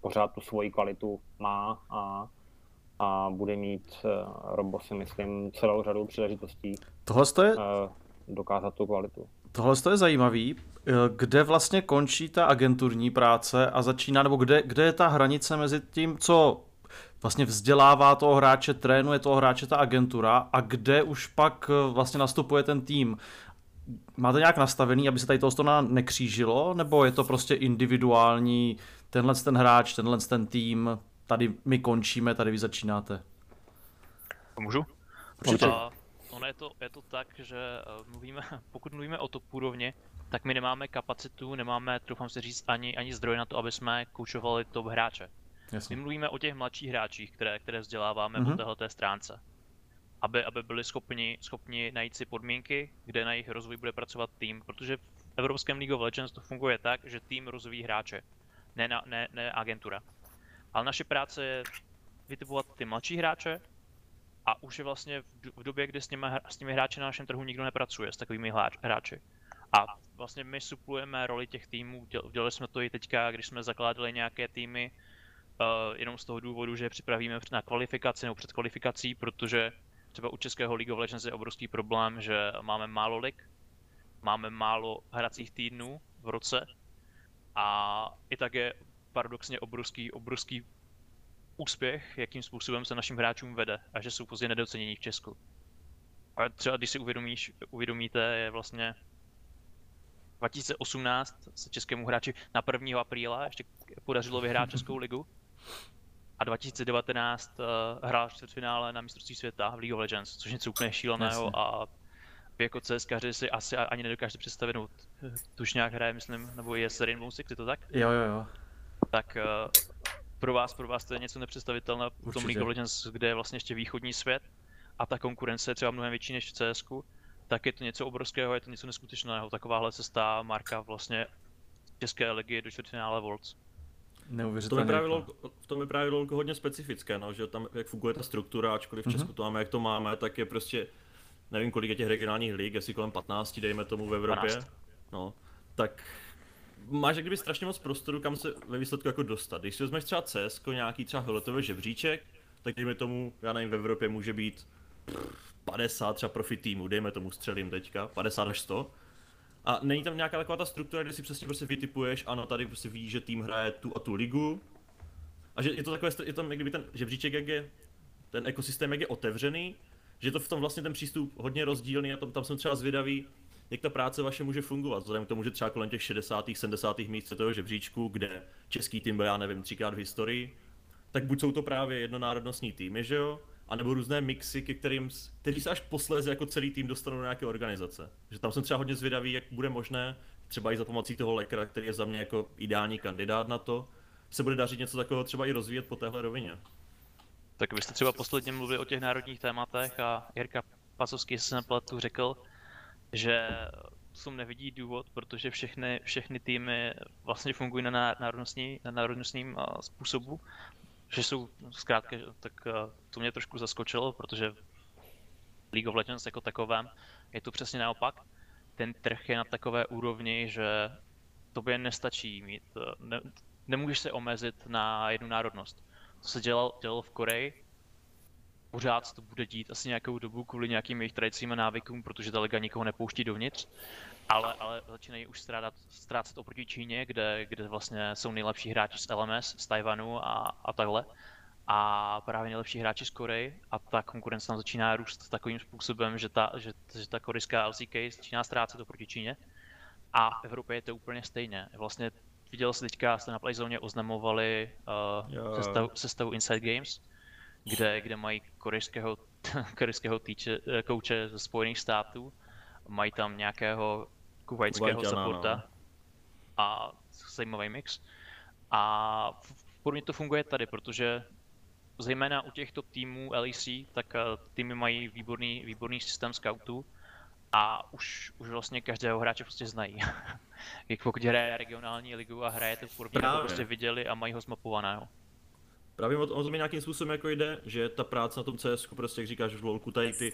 S3: pořád tu svoji kvalitu má a a bude mít uh, Robo si myslím celou řadu příležitostí
S4: Tohle je...
S3: Uh, dokázat tu kvalitu.
S4: Tohle je zajímavý. Eh, kde vlastně končí ta agenturní práce a začíná, nebo kde, kde je ta hranice mezi tím, co vlastně vzdělává toho hráče, trénuje toho hráče ta agentura a kde už pak vlastně nastupuje ten tým. Máte nějak nastavený, aby se tady toho nekřížilo, nebo je to prostě individuální, tenhle ten hráč, tenhle ten tým, tady my končíme, tady vy začínáte.
S2: Můžu? Určitě. ono je to, je to tak, že uh, mluvíme, pokud mluvíme o top úrovni, tak my nemáme kapacitu, nemáme, troufám se říct, ani, ani zdroj na to, aby jsme koučovali top hráče. Jasně. My mluvíme o těch mladších hráčích, které, které vzděláváme mm-hmm. po této stránce. Aby, aby byli schopni, schopni najít si podmínky, kde na jejich rozvoj bude pracovat tým, protože v Evropském League of Legends to funguje tak, že tým rozvíjí hráče, ne, na, ne, ne agentura. Ale naše práce je vytipovat ty mladší hráče a už je vlastně v době, kdy s, nimi, s těmi hráči na našem trhu nikdo nepracuje, s takovými hráči. A vlastně my suplujeme roli těch týmů, dělali jsme to i teďka, když jsme zakládali nějaké týmy, uh, jenom z toho důvodu, že připravíme na kvalifikaci nebo před kvalifikací, protože třeba u českého League of Legends je obrovský problém, že máme málo lig, máme málo hracích týdnů v roce a i tak je paradoxně obrovský, obrovský úspěch, jakým způsobem se našim hráčům vede a že jsou pozdě nedocenění v Česku. A třeba když si uvědomíš, uvědomíte, je vlastně 2018 se českému hráči na 1. apríla ještě podařilo vyhrát Českou ligu. A 2019 uh, eh, hrál čtvrtfinále na mistrovství světa v League of Legends, což je něco úplně šíleného a vy jako CSkaři si asi ani nedokážete představit, no, tuž nějak hraje, myslím, nebo je s Rainbow Six, je to tak?
S4: Jo, jo, jo
S2: tak uh, pro vás, pro vás to je něco nepředstavitelné v tom. League of Legends, kde je vlastně ještě východní svět a ta konkurence je třeba mnohem větší než v CS, tak je to něco obrovského, je to něco neskutečného. Takováhle cesta Marka vlastně České ligy do čtvrtfinále Worlds.
S1: V tom, je právě. LOL, v tom je právě LOLko hodně specifické, no, že tam jak funguje ta struktura, ačkoliv v Česku to máme, jak to máme, tak je prostě, nevím kolik je těch regionálních lig, jestli kolem 15, dejme tomu v Evropě,
S2: 12.
S1: no, tak máš jak kdyby strašně moc prostoru, kam se ve výsledku jako dostat. Když si vezmeš třeba CS, nějaký třeba hletový žebříček, tak dejme tomu, já nevím, v Evropě může být pff, 50 třeba profi týmů, dejme tomu střelím teďka, 50 až 100. A není tam nějaká taková ta struktura, kde si přesně prostě vytipuješ, ano, tady prostě víš, že tým hraje tu a tu ligu. A že je to takové, je tam kdyby ten žebříček, jak je, ten ekosystém, jak je otevřený, že je to v tom vlastně ten přístup hodně rozdílný a tam, tam jsem třeba zvědavý, jak ta práce vaše může fungovat, vzhledem k tomu, že třeba kolem těch 60. 70. míst toho žebříčku, kde český tým byl, já nevím, třikrát v historii, tak buď jsou to právě jednonárodnostní týmy, že jo, a nebo různé mixy, ke kterým, kteří se až posléze jako celý tým dostanou do nějaké organizace. Že tam jsem třeba hodně zvědavý, jak bude možné, třeba i za pomocí toho lekra, který je za mě jako ideální kandidát na to, se bude dařit něco takového třeba i rozvíjet po téhle rovině.
S2: Tak vy jste třeba posledně mluvili o těch národních tématech a Jirka Pacovský, jestli se nepletu, řekl, že tom nevidí důvod, protože všechny, všechny týmy vlastně fungují na ná- národnostní, na národnostním způsobu, že jsou zkrátka, tak a, to mě trošku zaskočilo, protože League of Legends jako takovém je to přesně naopak. Ten trh je na takové úrovni, že tobě nestačí mít, a, ne, nemůžeš se omezit na jednu národnost. To se dělal, dělalo v Koreji, pořád to bude dít asi nějakou dobu kvůli nějakým jejich tradicím a návykům, protože ta liga nikoho nepouští dovnitř. Ale, ale začínají už ztrádat, ztrácet oproti Číně, kde, kde vlastně jsou nejlepší hráči z LMS, z Tajvanu a, a takhle. A právě nejlepší hráči z Koreji a ta konkurence tam začíná růst takovým způsobem, že ta, že, že ta korejská LCK začíná ztrácet oproti Číně. A v Evropě je to úplně stejně. Vlastně viděl jsi teďka, jste na Playzone oznamovali uh,
S1: Jo.
S2: sestavu, sestavu Inside Games, kde, kde mají korejského, korejského týče, eh, kouče ze Spojených států, mají tam nějakého kuvajského supporta
S1: no.
S2: a zajímavý mix. A v- podobně to funguje tady, protože zejména u těchto týmů LEC, tak eh, týmy mají výborný, výborný systém scoutů a už, už vlastně každého hráče prostě znají. Jak pokud hraje regionální ligu a hraje to ho
S1: Právě.
S2: prostě viděli a mají ho zmapovaného.
S1: Právě o to, o to mi nějakým způsobem jako jde, že ta práce na tom CS, prostě jak říkáš v LoLku, tady ty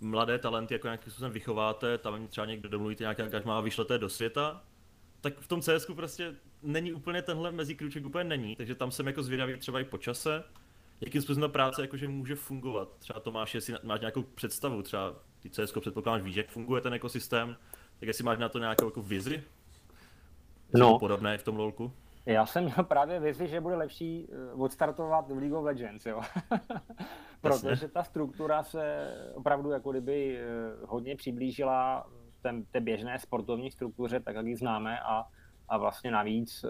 S1: mladé talenty jako nějakým způsobem vychováte, tam třeba někdo domluvíte nějaké angažmá a vyšlete do světa, tak v tom CS prostě není úplně tenhle meziklíček úplně není, takže tam jsem jako zvědavý třeba i po čase, jakým způsobem ta práce jakože může fungovat. Třeba to máš, jestli máš nějakou představu, třeba ty CS předpokládáš, víš, jak funguje ten ekosystém, tak jestli máš na to nějakou jako vizi,
S3: No.
S1: podobné v tom LoLku.
S3: Já jsem měl právě vizi, že bude lepší eh, odstartovat v League of Legends, jo. Protože ta struktura se opravdu jako kdyby eh, hodně přiblížila ten, té běžné sportovní struktuře, tak jak ji známe a, a vlastně navíc eh,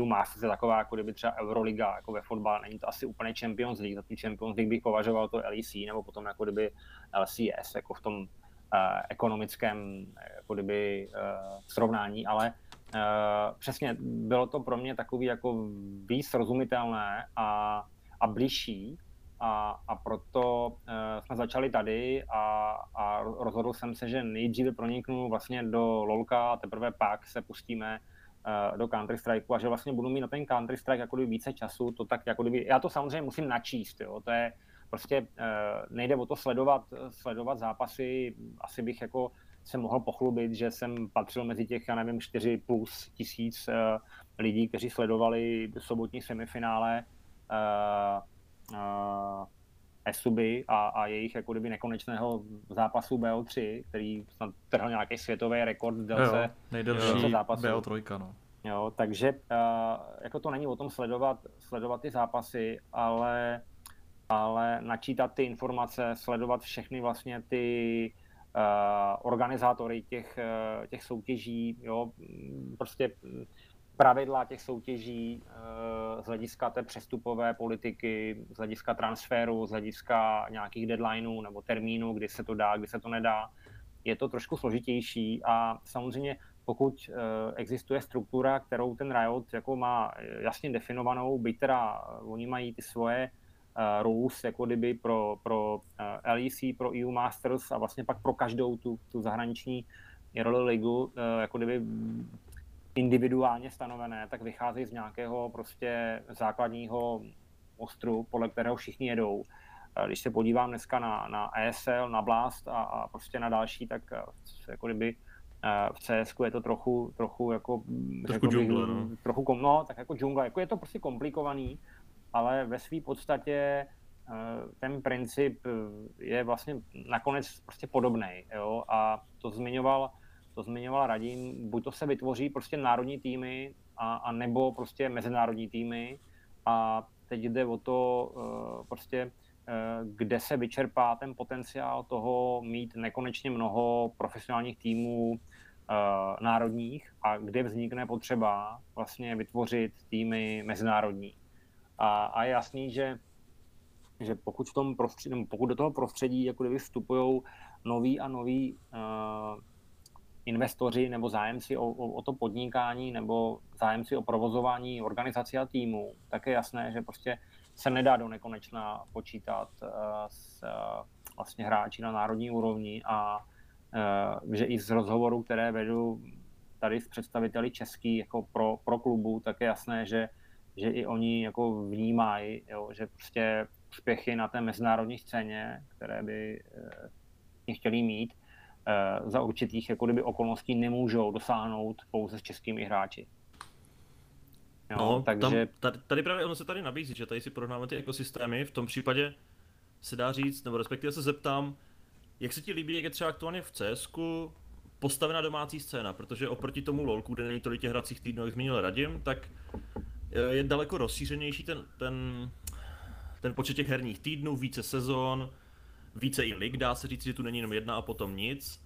S3: EU Masters je taková jako kdyby třeba Euroliga, jako ve fotbale, není to asi úplně Champions League, za tu Champions League bych považoval to LEC nebo potom jako kdyby LCS, jako v tom eh, ekonomickém jako kdyby eh, srovnání, ale Uh, přesně, bylo to pro mě takový jako víc srozumitelné a, a bližší. A, a proto uh, jsme začali tady a, a rozhodl jsem se, že nejdříve proniknu vlastně do LOLka a teprve pak se pustíme uh, do Counter Strikeu a že vlastně budu mít na ten Counter Strike jako kdyby více času, to tak jako kdyby, já to samozřejmě musím načíst, jo, to je prostě uh, nejde o to sledovat, sledovat zápasy, asi bych jako se mohl pochlubit, že jsem patřil mezi těch, já nevím, 4 plus tisíc uh, lidí, kteří sledovali sobotní semifinále uh, uh, Esuby a, a jejich jako kdyby nekonečného zápasu BO3, který snad trhl nějaký světový rekord v délce
S4: jo, nejdelší
S3: zápasu.
S4: BO3, no.
S3: Jo, takže uh, jako to není o tom sledovat, sledovat ty zápasy, ale, ale načítat ty informace, sledovat všechny vlastně ty organizátory těch, uh, těch soutěží, jo, mm, prostě mm, pravidla těch soutěží uh, z hlediska té přestupové politiky, z hlediska transferu, z hlediska nějakých deadlineů nebo termínů, kdy se to dá, kdy se to nedá. Je to trošku složitější a samozřejmě pokud existuje struktura, kterou ten Riot jako má jasně definovanou, byť teda oni mají ty svoje rules, jako kdyby pro, pro LEC, pro EU Masters a vlastně pak pro každou tu, tu zahraniční roli ligu, jako kdyby individuálně stanovené, tak vycházejí z nějakého prostě základního ostru, podle kterého všichni jedou. Když se podívám dneska na, na ESL, na Blast a, a prostě na další, tak eh, jako kdyby eh, v CS je to trochu, trochu jako...
S1: Trochu džungle, no.
S3: Trochu, no, tak jako džungle. Jako je to prostě komplikovaný, ale ve své podstatě eh, ten princip je vlastně nakonec prostě podobný. A to zmiňoval to zmiňoval Radim, buď to se vytvoří prostě národní týmy, a, a nebo prostě mezinárodní týmy a teď jde o to uh, prostě, kde se vyčerpá ten potenciál toho mít nekonečně mnoho profesionálních týmů národních a kde vznikne potřeba vlastně vytvořit týmy mezinárodní. A, a je jasný, že že pokud, v tom prostředí, pokud do toho prostředí jako kdyby vstupují noví a noví uh, investoři nebo zájemci o, o, o to podnikání nebo zájemci o provozování organizací a týmu, tak je jasné, že prostě se nedá do nekonečna počítat uh, s uh, vlastně hráči na národní úrovni a uh, že i z rozhovorů, které vedu tady s představiteli český jako pro, pro klubu, tak je jasné, že, že i oni jako vnímají, jo, že prostě úspěchy na té mezinárodní scéně, které by uh, chtěli mít, Eh, za určitých jako kdyby okolností nemůžou dosáhnout pouze s českými hráči.
S1: Jo, no, takže... Tam, tady, tady právě ono se tady nabízí, že tady si porovnáme ty ekosystémy, v tom případě se dá říct, nebo respektive se zeptám, jak se ti líbí, jak je třeba aktuálně v CS postavená domácí scéna, protože oproti tomu LoLku, kde není tolik těch hracích týdnů, jak zmínil Radim, tak je daleko rozšířenější ten, ten, ten počet těch herních týdnů, více sezon, více i lig, dá se říct, že tu není jenom jedna a potom nic.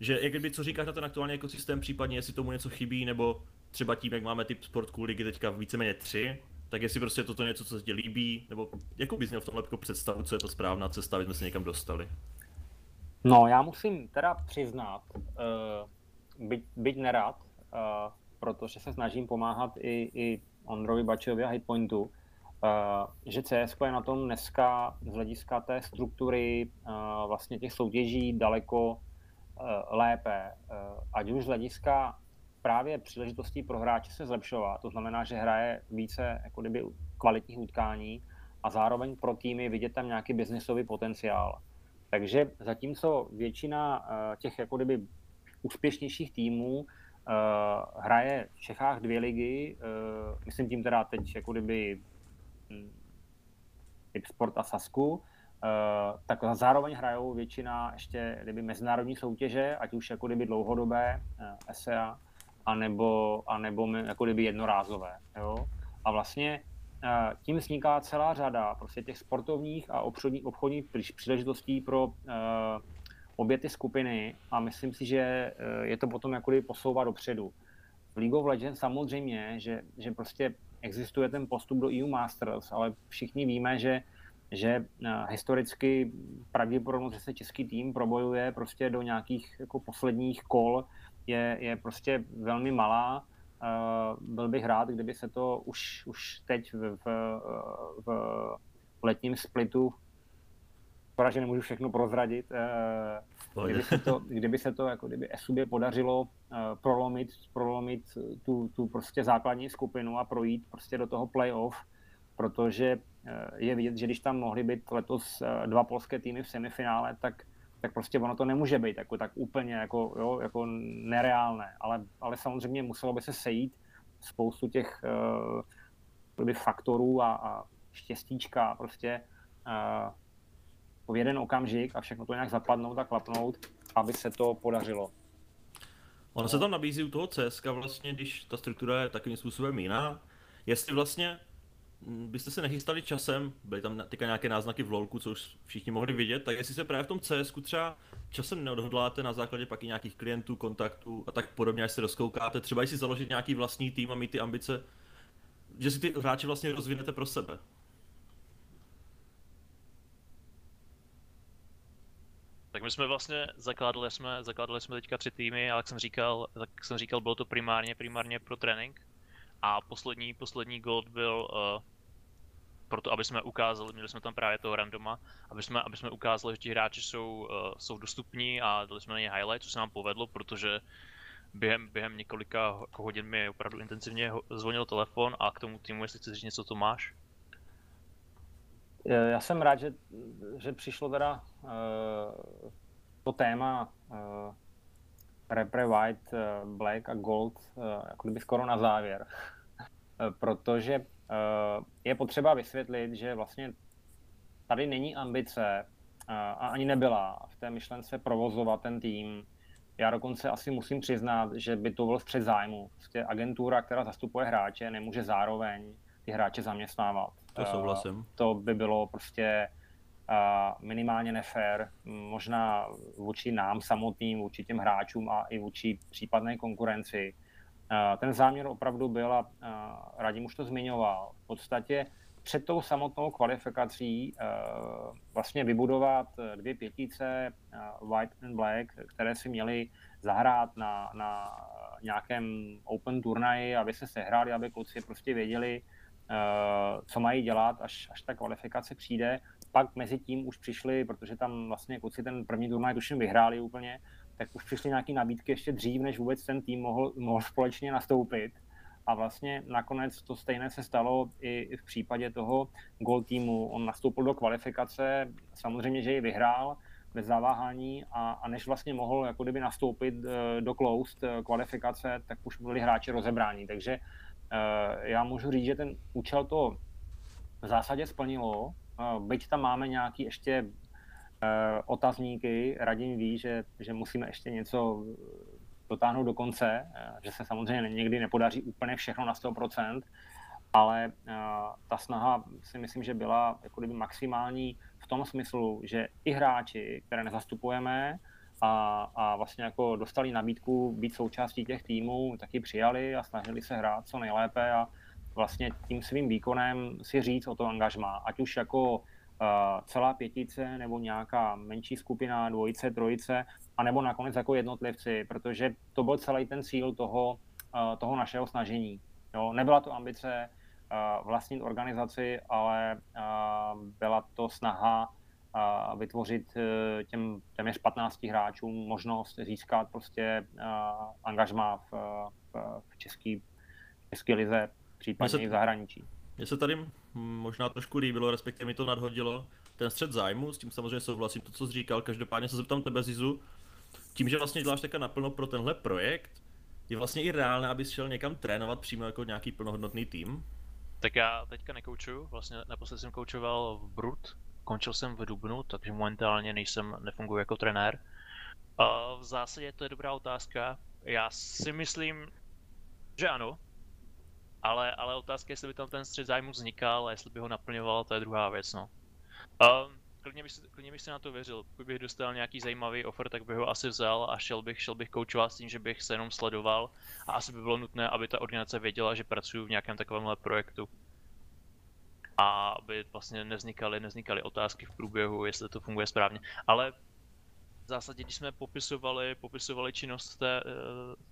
S1: Že jak kdyby, co říkáš na ten aktuální ekosystém, případně jestli tomu něco chybí, nebo třeba tím, jak máme typ sportků ligy teďka víceméně tři, tak jestli prostě toto něco, co se ti líbí, nebo jakou bys měl v tomhle představu, co je to správná cesta, aby jsme se někam dostali?
S3: No, já musím teda přiznat, uh, byť, byť nerad, uh, protože se snažím pomáhat i, i Ondrovi Bačovi a Hitpointu, Eh, že CS je na tom dneska z hlediska té struktury eh, vlastně těch soutěží daleko eh, lépe. Ať už z hlediska právě příležitostí pro hráče se zlepšovat, to znamená, že hraje více jako kdyby kvalitních utkání a zároveň pro týmy vidět tam nějaký biznisový potenciál. Takže zatímco většina těch jako kdyby úspěšnějších týmů hraje v Čechách dvě ligy, myslím tím teda teď jako kdyby typ Sport a Sasku, uh, tak zároveň hrajou většina ještě kdyby mezinárodní soutěže, ať už jako kdyby dlouhodobé uh, SEA, anebo, anebo jako kdyby jednorázové. Jo? A vlastně uh, tím vzniká celá řada prostě těch sportovních a obchodních, obchodních příležitostí pro uh, obě ty skupiny a myslím si, že je to potom jako kdyby posouvat dopředu. V League of Legends samozřejmě, že, že prostě existuje ten postup do EU Masters, ale všichni víme, že že eh, historicky pravděpodobnost, že se český tým probojuje prostě do nějakých jako posledních kol, je, je prostě velmi malá. Uh, byl bych rád, kdyby se to už, už teď v, v, v letním splitu Škoda, že nemůžu všechno prozradit. Uh, kdyby se to, kdyby se to jako kdyby SUBě podařilo uh, prolomit, prolomit tu, tu prostě základní skupinu a projít prostě do toho playoff, protože uh, je vidět, že když tam mohly být letos dva polské týmy v semifinále, tak tak prostě ono to nemůže být jako, tak úplně jako, jo, jako nereálné, ale, ale samozřejmě muselo by se sejít spoustu těch uh, faktorů a, a štěstíčka prostě uh, v jeden okamžik a všechno to nějak zapadnout a klapnout, aby se to podařilo.
S1: Ono se tam nabízí u toho CSK vlastně, když ta struktura je takovým způsobem jiná, jestli vlastně mm, byste se nechystali časem, byly tam teďka nějaké náznaky v LoLku, co už všichni mohli vidět, tak jestli se právě v tom CS třeba časem neodhodláte na základě pak i nějakých klientů, kontaktů a tak podobně, až se rozkoukáte, třeba si založit nějaký vlastní tým a mít ty ambice, že si ty hráče vlastně rozvinete pro sebe.
S2: Tak my jsme vlastně zakládali jsme, zakládali jsme teďka tři týmy, ale jak jsem říkal, tak jsem říkal, bylo to primárně, primárně pro trénink. A poslední, poslední gold byl uh, proto, aby jsme ukázali, měli jsme tam právě toho randoma, aby jsme, aby jsme ukázali, že ti hráči jsou, uh, jsou dostupní a dali jsme na ně highlight, co se nám povedlo, protože během, během několika hodin mi opravdu intenzivně zvonil telefon a k tomu týmu, jestli chceš říct něco, to máš.
S3: Já jsem rád, že, že přišlo teda uh, to téma uh, Repre White, uh, Black a Gold uh, jako kdyby skoro na závěr. Protože uh, je potřeba vysvětlit, že vlastně tady není ambice uh, a ani nebyla v té myšlence provozovat ten tým. Já dokonce asi musím přiznat, že by to byl střed zájmu. Prostě agentura, která zastupuje hráče, nemůže zároveň ty hráče zaměstnávat.
S1: To souhlasím. Uh,
S3: to by bylo prostě uh, minimálně nefér, možná vůči nám samotným, vůči těm hráčům a i vůči případné konkurenci. Uh, ten záměr opravdu byl, a uh, Radim už to zmiňoval, v podstatě před tou samotnou kvalifikací uh, vlastně vybudovat dvě pětice uh, White and Black, které si měli zahrát na, na nějakém open turnaji, aby se sehráli, aby kluci prostě věděli, Eh, co mají dělat, až, až ta kvalifikace přijde. Pak mezi tím už přišli, protože tam vlastně kluci ten první turnaj tuším vyhráli úplně, tak už přišly nějaké nabídky ještě dřív, než vůbec ten tým mohl, mohl společně nastoupit. A vlastně nakonec to stejné se stalo i v případě toho gol týmu. On nastoupil do kvalifikace, samozřejmě, že ji vyhrál bez zaváhání a, a než vlastně mohl jako kdyby nastoupit eh, do closed eh, kvalifikace, tak už byli hráči rozebráni. Takže Eh, já můžu říct, že ten účel to v zásadě splnilo, eh, byť tam máme nějaký ještě eh, otazníky, Radim ví, že, že musíme ještě něco dotáhnout do konce, že se samozřejmě někdy nepodaří úplně všechno na 100%, ale ta snaha si myslím, že byla jako kdyby maximální v tom smyslu, že i hráči, které nezastupujeme, a, a vlastně jako dostali nabídku být součástí těch týmů, taky přijali a snažili se hrát co nejlépe a vlastně tím svým výkonem si říct o to angažmá, ať už jako uh, celá pětice nebo nějaká menší skupina, dvojice, trojice, anebo nakonec jako jednotlivci, protože to byl celý ten cíl toho, uh, toho našeho snažení. Jo, nebyla to ambice uh, vlastnit organizaci, ale uh, byla to snaha a vytvořit e, těm téměř 15 hráčům možnost získat prostě e, angažma v, v, v český, české lize, případně se, i v zahraničí.
S1: Mně se tady možná trošku líbilo, respektive mi to nadhodilo, ten střed zájmu, s tím samozřejmě souhlasím, to, co jsi říkal, každopádně se zeptám tebe, Zizu, tím, že vlastně děláš taka naplno pro tenhle projekt, je vlastně i reálné, abys šel někam trénovat přímo jako nějaký plnohodnotný tým?
S2: Tak já teďka nekoučuju, vlastně naposled jsem koučoval v Brut, končil jsem v Dubnu, takže momentálně nejsem, nefunguji jako trenér. A v zásadě to je dobrá otázka. Já si myslím, že ano, ale, ale otázka je, jestli by tam ten střed zájmu vznikal a jestli by ho naplňoval, to je druhá věc, no. Um, klidně, bych, klidně bych si na to věřil. Pokud bych dostal nějaký zajímavý offer, tak bych ho asi vzal a šel bych, šel bych koučovat s tím, že bych se jenom sledoval a asi by bylo nutné, aby ta organizace věděla, že pracuji v nějakém takovémhle projektu a aby vlastně nevznikaly, nevznikaly otázky v průběhu, jestli to funguje správně. Ale v zásadě, když jsme popisovali, popisovali činnost té uh,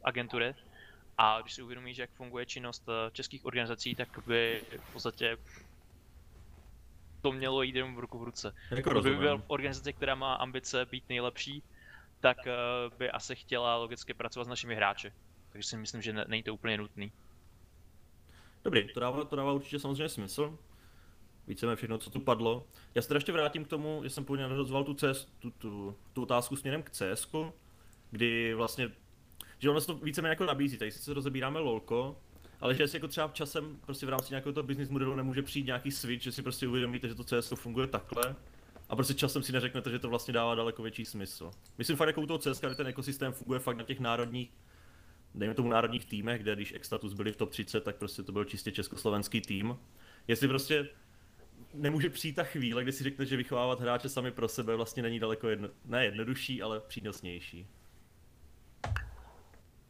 S2: agentury a když si uvědomíš, jak funguje činnost uh, českých organizací, tak by v podstatě to mělo jít jenom v ruku v ruce.
S1: Jako
S2: Kdyby byl organizace, která má ambice být nejlepší, tak uh, by asi chtěla logicky pracovat s našimi hráči. Takže si myslím, že ne, není to úplně nutný.
S1: Dobrý, to dává, to dává určitě samozřejmě smysl víceméně všechno, co tu padlo. Já se teda ještě vrátím k tomu, že jsem původně nadhozoval tu, CS, tu, tu, tu, otázku směrem k CS, kdy vlastně, že ono se to víceméně jako nabízí, tady sice rozebíráme lolko, ale že si jako třeba časem prostě v rámci nějakého toho business modelu nemůže přijít nějaký switch, že si prostě uvědomíte, že to CS funguje takhle a prostě časem si neřeknete, že to vlastně dává daleko větší smysl. Myslím fakt jako u toho CS, kde ten ekosystém funguje fakt na těch národních dejme tomu národních týmech, kde když Extatus byli v top 30, tak prostě to byl čistě československý tým. Jestli prostě nemůže přijít ta chvíle, kdy si řekne, že vychovávat hráče sami pro sebe vlastně není daleko jedno, ne jednodušší, ale přínosnější.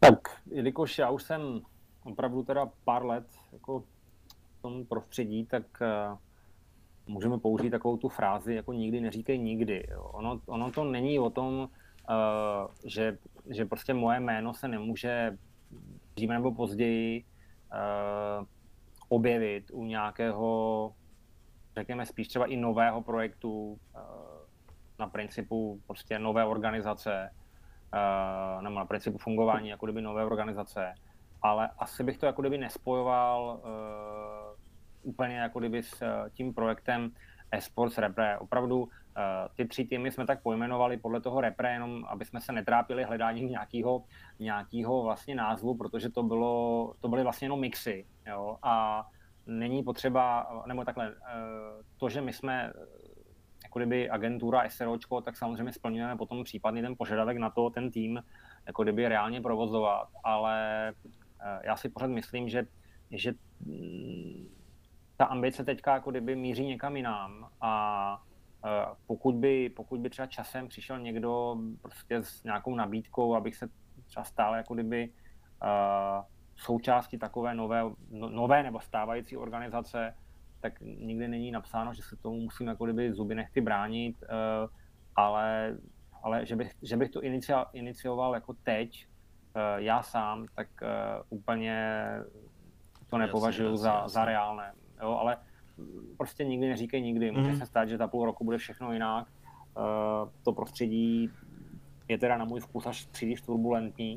S3: Tak, jelikož já už jsem opravdu teda pár let jako v tom prostředí, tak uh, můžeme použít takovou tu frázi, jako nikdy neříkej nikdy. Ono, ono to není o tom, uh, že, že prostě moje jméno se nemůže dříve nebo později uh, objevit u nějakého, řekněme spíš třeba i nového projektu uh, na principu prostě nové organizace, uh, nebo na principu fungování jako kdyby nové organizace, ale asi bych to jako kdyby nespojoval uh, úplně jako kdyby s tím projektem eSports Repre. Opravdu ty tři týmy jsme tak pojmenovali podle toho Repre, jenom aby jsme se netrápili hledáním nějakého, nějakého vlastně názvu, protože to, bylo, to byly vlastně jenom mixy. Jo? A není potřeba, nebo takhle, uh, to, že my jsme jako kdyby agentura SROčko, tak samozřejmě splňujeme potom případný ten požadavek na to, ten tým jako kdyby reálně provozovat, ale Eh, já si pořád myslím, že, že mm, ta ambice teďka jako kdyby míří někam jinam a eh, pokud by, pokud by třeba časem přišel někdo prostě s nějakou nabídkou, abych se třeba stále jako kdyby uh, součástí takové nové, no, nové nebo stávající organizace, tak nikdy není napsáno, že se tomu musím jako kdyby zuby nechty bránit, uh, ale, ale že, bych, že bych to inicioval jako teď, Eh, já sám, tak eh, úplně to nepovažuji za, jasně. za reálné. Jo, ale prostě nikdy neříkej nikdy. Může mm. se stát, že za půl roku bude všechno jinak. To prostředí je teda na můj vkus až příliš turbulentní,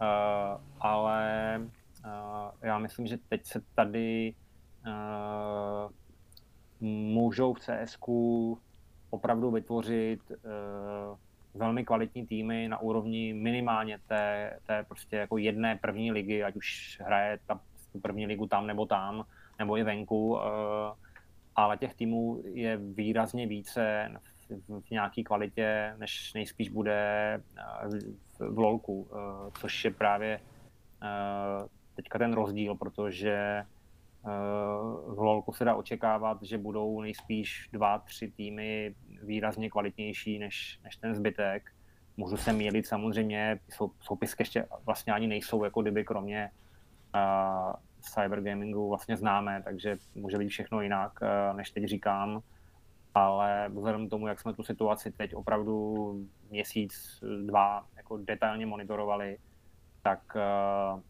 S3: uh, ale uh, já myslím, že teď se tady uh, můžou v CSku opravdu vytvořit uh, velmi kvalitní týmy na úrovni minimálně té, té prostě jako jedné první ligy, ať už hraje ta první ligu tam nebo tam, nebo je venku, eh, ale těch týmů je výrazně více v nějaké kvalitě, než nejspíš bude eh, v LOLku, eh, což je právě teďka ten rozdíl, protože v LOLku se dá očekávat, že budou nejspíš dva, tři týmy výrazně kvalitnější než, než ten zbytek. Můžu se mělit samozřejmě, sou, soupisky ještě vlastně ani nejsou, jako kdyby kromě uh, cybergamingu vlastně známé, takže může být všechno jinak, uh, než teď říkám. Ale vzhledem k tomu, jak jsme tu situaci teď opravdu měsíc, dva jako detailně monitorovali, tak uh,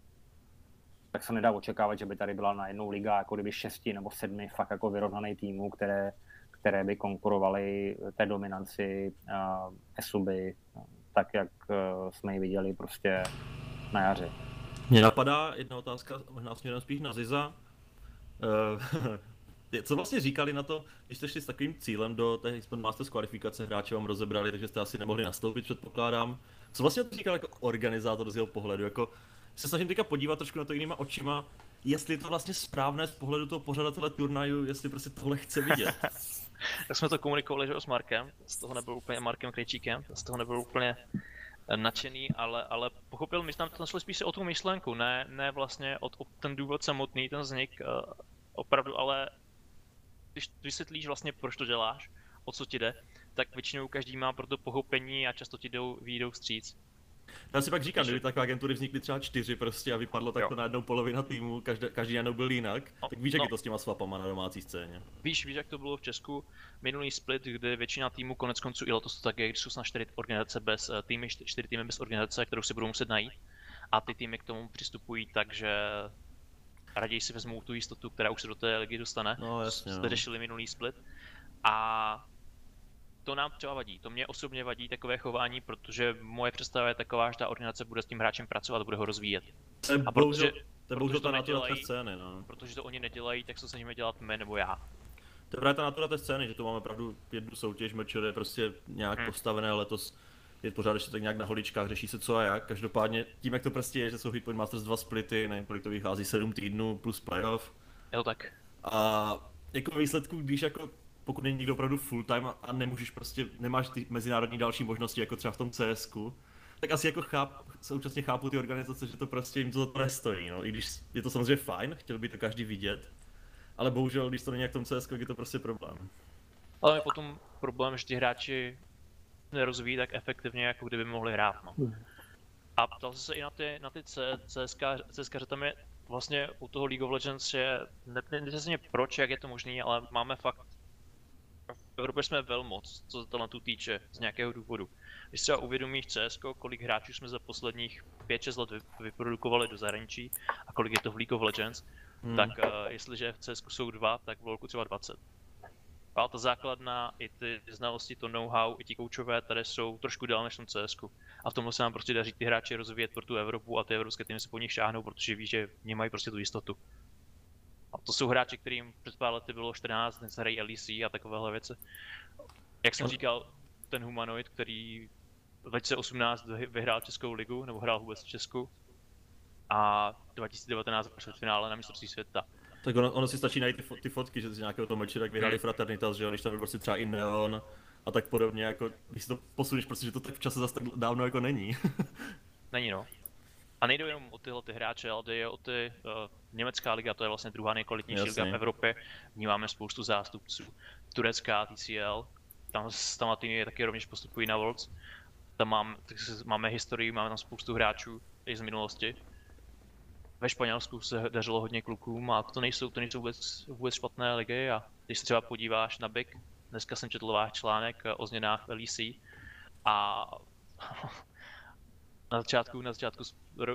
S3: tak se nedá očekávat, že by tady byla na jednou liga jako kdyby šesti nebo sedmi fakt jako vyrovnaný týmů, které, které by konkurovaly té dominanci uh, Esuby, tak jak uh, jsme ji viděli prostě na jaře.
S1: Mně napadá jedna otázka, možná směrem spíš na Ziza. Co vlastně říkali na to, když jste šli s takovým cílem do té Xbox Masters kvalifikace, hráči vám rozebrali, takže jste asi nemohli nastoupit, předpokládám. Co vlastně to říkal jako organizátor z jeho pohledu? Jako, se snažím teďka podívat trošku na to jinýma očima, jestli je to vlastně správné z pohledu toho pořadatele turnaju, jestli prostě tohle chce vidět.
S2: tak jsme to komunikovali že s Markem, z toho nebyl úplně Markem Krejčíkem, z toho nebyl úplně eh, nadšený, ale, ale pochopil, my jsme tam šli spíš o tu myšlenku, ne, ne vlastně o, o ten důvod samotný, ten vznik, uh, opravdu, ale když vysvětlíš vlastně, proč to děláš, o co ti jde, tak většinou každý má pro to pochopení a často ti jdou, výjdou vstříc.
S1: Já si pak říkám, kdyby takové agentury vznikly třeba čtyři prostě a vypadlo takto najednou polovina týmu, každý, každý najednou byl jinak, no, tak víš, jak no. je to s těma swapama na domácí scéně.
S2: Víš, víš, jak to bylo v Česku, minulý split, kde většina týmů konec konců i letos to tak je, když jsou na čtyři organizace bez eh, týmy, čtyři týmy bez organizace, kterou si budou muset najít. A ty týmy k tomu přistupují tak, že raději si vezmou tu jistotu, která už se do té ligy dostane.
S1: No jasně.
S2: Jste no. řešili minulý split. A to nám třeba vadí. To mě osobně vadí takové chování, protože moje představa je taková, že ta organizace bude s tím hráčem pracovat a bude ho rozvíjet.
S1: A protože, to ta natura té scény, no.
S2: Protože to oni nedělají, tak se snažíme dělat my nebo já.
S1: To je právě ta natura té scény, že tu máme opravdu jednu soutěž, Merchor je prostě nějak hmm. postavené letos je pořád ještě tak nějak na holičkách, řeší se co a jak. Každopádně tím, jak to prostě je, že jsou Hitpoint Masters dva splity, nevím, kolik to vychází, 7 týdnů plus playoff.
S2: Je to tak.
S1: A jako výsledku, když jako pokud není někdo opravdu full time a nemůžeš prostě, nemáš ty mezinárodní další možnosti, jako třeba v tom CSku, tak asi jako cháp, současně chápu ty organizace, že to prostě jim to za to nestojí, no. I když je to samozřejmě fajn, chtěl by to každý vidět, ale bohužel, když to není jak v tom CS, je to prostě problém.
S2: Ale je potom problém, že ti hráči nerozvíjí tak efektivně, jako kdyby mohli hrát, no. A ptal se i na ty, na ty CSK, CSK, že tam je vlastně u toho League of Legends, že ne, ne, ne proč, jak je to možné, ale máme fakt Evropě jsme velmoc, co se talentu týče, z nějakého důvodu. Když třeba uvědomíš CS, kolik hráčů jsme za posledních 5-6 let vyprodukovali do zahraničí a kolik je to v League of Legends, hmm. tak uh, jestliže v CS jsou dva, tak v LoLku třeba 20. A ta základna, i ty znalosti, to know-how, i ti koučové tady jsou trošku dál než v tom CS. A v tomhle se nám prostě daří ty hráči rozvíjet pro tu Evropu a ty evropské týmy se po nich šáhnou, protože ví, že nemají prostě tu jistotu. A to jsou hráči, kterým před pár lety bylo 14, dnes hrají LEC a takovéhle věci. Jak jsem říkal, ten humanoid, který v 2018 vyhrál Českou ligu, nebo hrál vůbec v Česku, a 2019 v finále na mistrovství světa.
S1: Tak ono, ono si stačí najít ty, fo- ty fotky, že z nějakého toho mečera, jak vyhráli hmm. Fraternitas, že jo, když tam byl prostě třeba i Neon a tak podobně, jako když si to posuneš, prostě, že to tak v čase zase tak dávno jako není.
S2: není no. A nejde jenom o tyhle ty hráče, ale jde o ty uh, německá liga, to je vlastně druhá nejkvalitnější liga v Evropě. Vnímáme spoustu zástupců. Turecká TCL, tam, tam týmy taky rovněž postupují na Worlds. Tam mám, tak máme historii, máme tam spoustu hráčů i z minulosti. Ve Španělsku se dařilo hodně klukům a to nejsou, to nejsou vůbec, vůbec špatné ligy a když se třeba podíváš na BIG, dneska jsem četl váš článek o změnách v LEC a na začátku, na začátku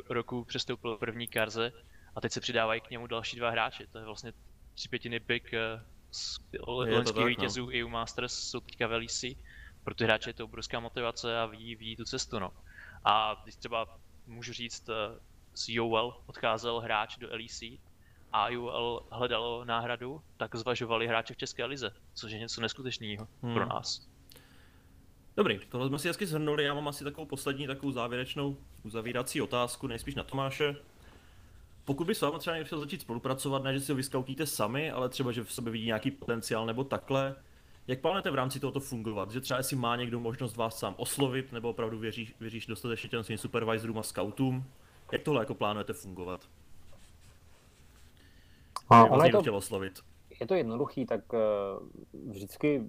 S2: roku přestoupil první Karze a teď se přidávají k němu další dva hráči. To je vlastně tři pětiny big eh, z loňských no. vítězů no. EU Masters jsou teďka v LEC. Pro ty hráče je to obrovská motivace a ví, ví tu cestu. No. A když třeba můžu říct, eh, z UL odcházel hráč do LEC a UL hledalo náhradu, tak zvažovali hráče v České lize, což je něco neskutečného hmm. pro nás.
S1: Dobrý, tohle jsme si hezky zhrnuli, já mám asi takovou poslední takovou závěrečnou uzavírací otázku, nejspíš na Tomáše. Pokud by s vámi třeba chtěl začít spolupracovat, ne že si ho vyskautíte sami, ale třeba, že v sobě vidí nějaký potenciál nebo takhle, jak plánujete v rámci tohoto fungovat? Že třeba jestli má někdo možnost vás sám oslovit, nebo opravdu věříš, věříš dostatečně těm svým supervisorům a scoutům? Jak tohle jako plánujete fungovat?
S3: A ono je to, chtěl oslovit. Je to jednoduchý, tak uh, vždycky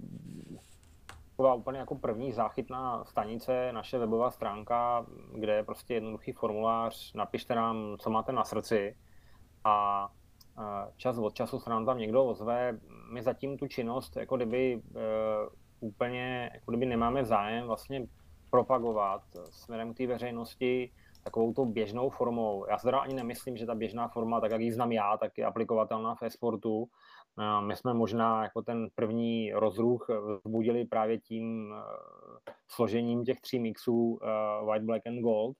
S3: taková úplně jako první záchytná stanice, naše webová stránka, kde je prostě jednoduchý formulář, napište nám, co máte na srdci a čas od času se nám tam někdo ozve. My zatím tu činnost jako kdyby uh, úplně, jako kdyby nemáme zájem vlastně propagovat směrem k té veřejnosti takovou tou běžnou formou. Já se teda ani nemyslím, že ta běžná forma, tak jak ji znám já, tak je aplikovatelná v e-sportu. My jsme možná jako ten první rozruch vzbudili právě tím eh, složením těch tří mixů eh, White, Black and Gold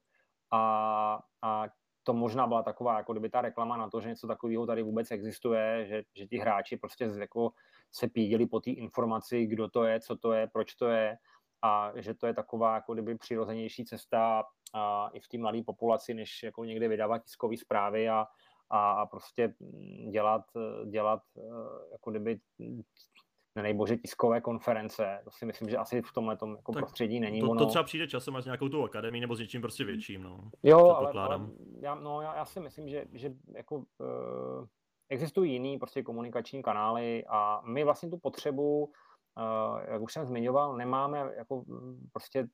S3: a, a to možná byla taková, jako kdyby ta reklama na to, že něco takového tady vůbec existuje, že, že ti hráči prostě jako se pídili po té informaci, kdo to je, co to je, proč to je a že to je taková jako kdyby přirozenější cesta a i v té mladé populaci, než jako někde vydávat tiskové zprávy a, a prostě dělat, dělat jako kdyby nejbože tiskové konference. To si myslím, že asi v tomhle jako prostředí není.
S1: To, ono... to třeba přijde časem až nějakou tu akademii nebo s něčím prostě větším. No.
S3: Jo, ale, ale já, no, já, já, si myslím, že, že jako, uh, existují jiný prostě komunikační kanály a my vlastně tu potřebu jak už jsem zmiňoval, nemáme jako prostě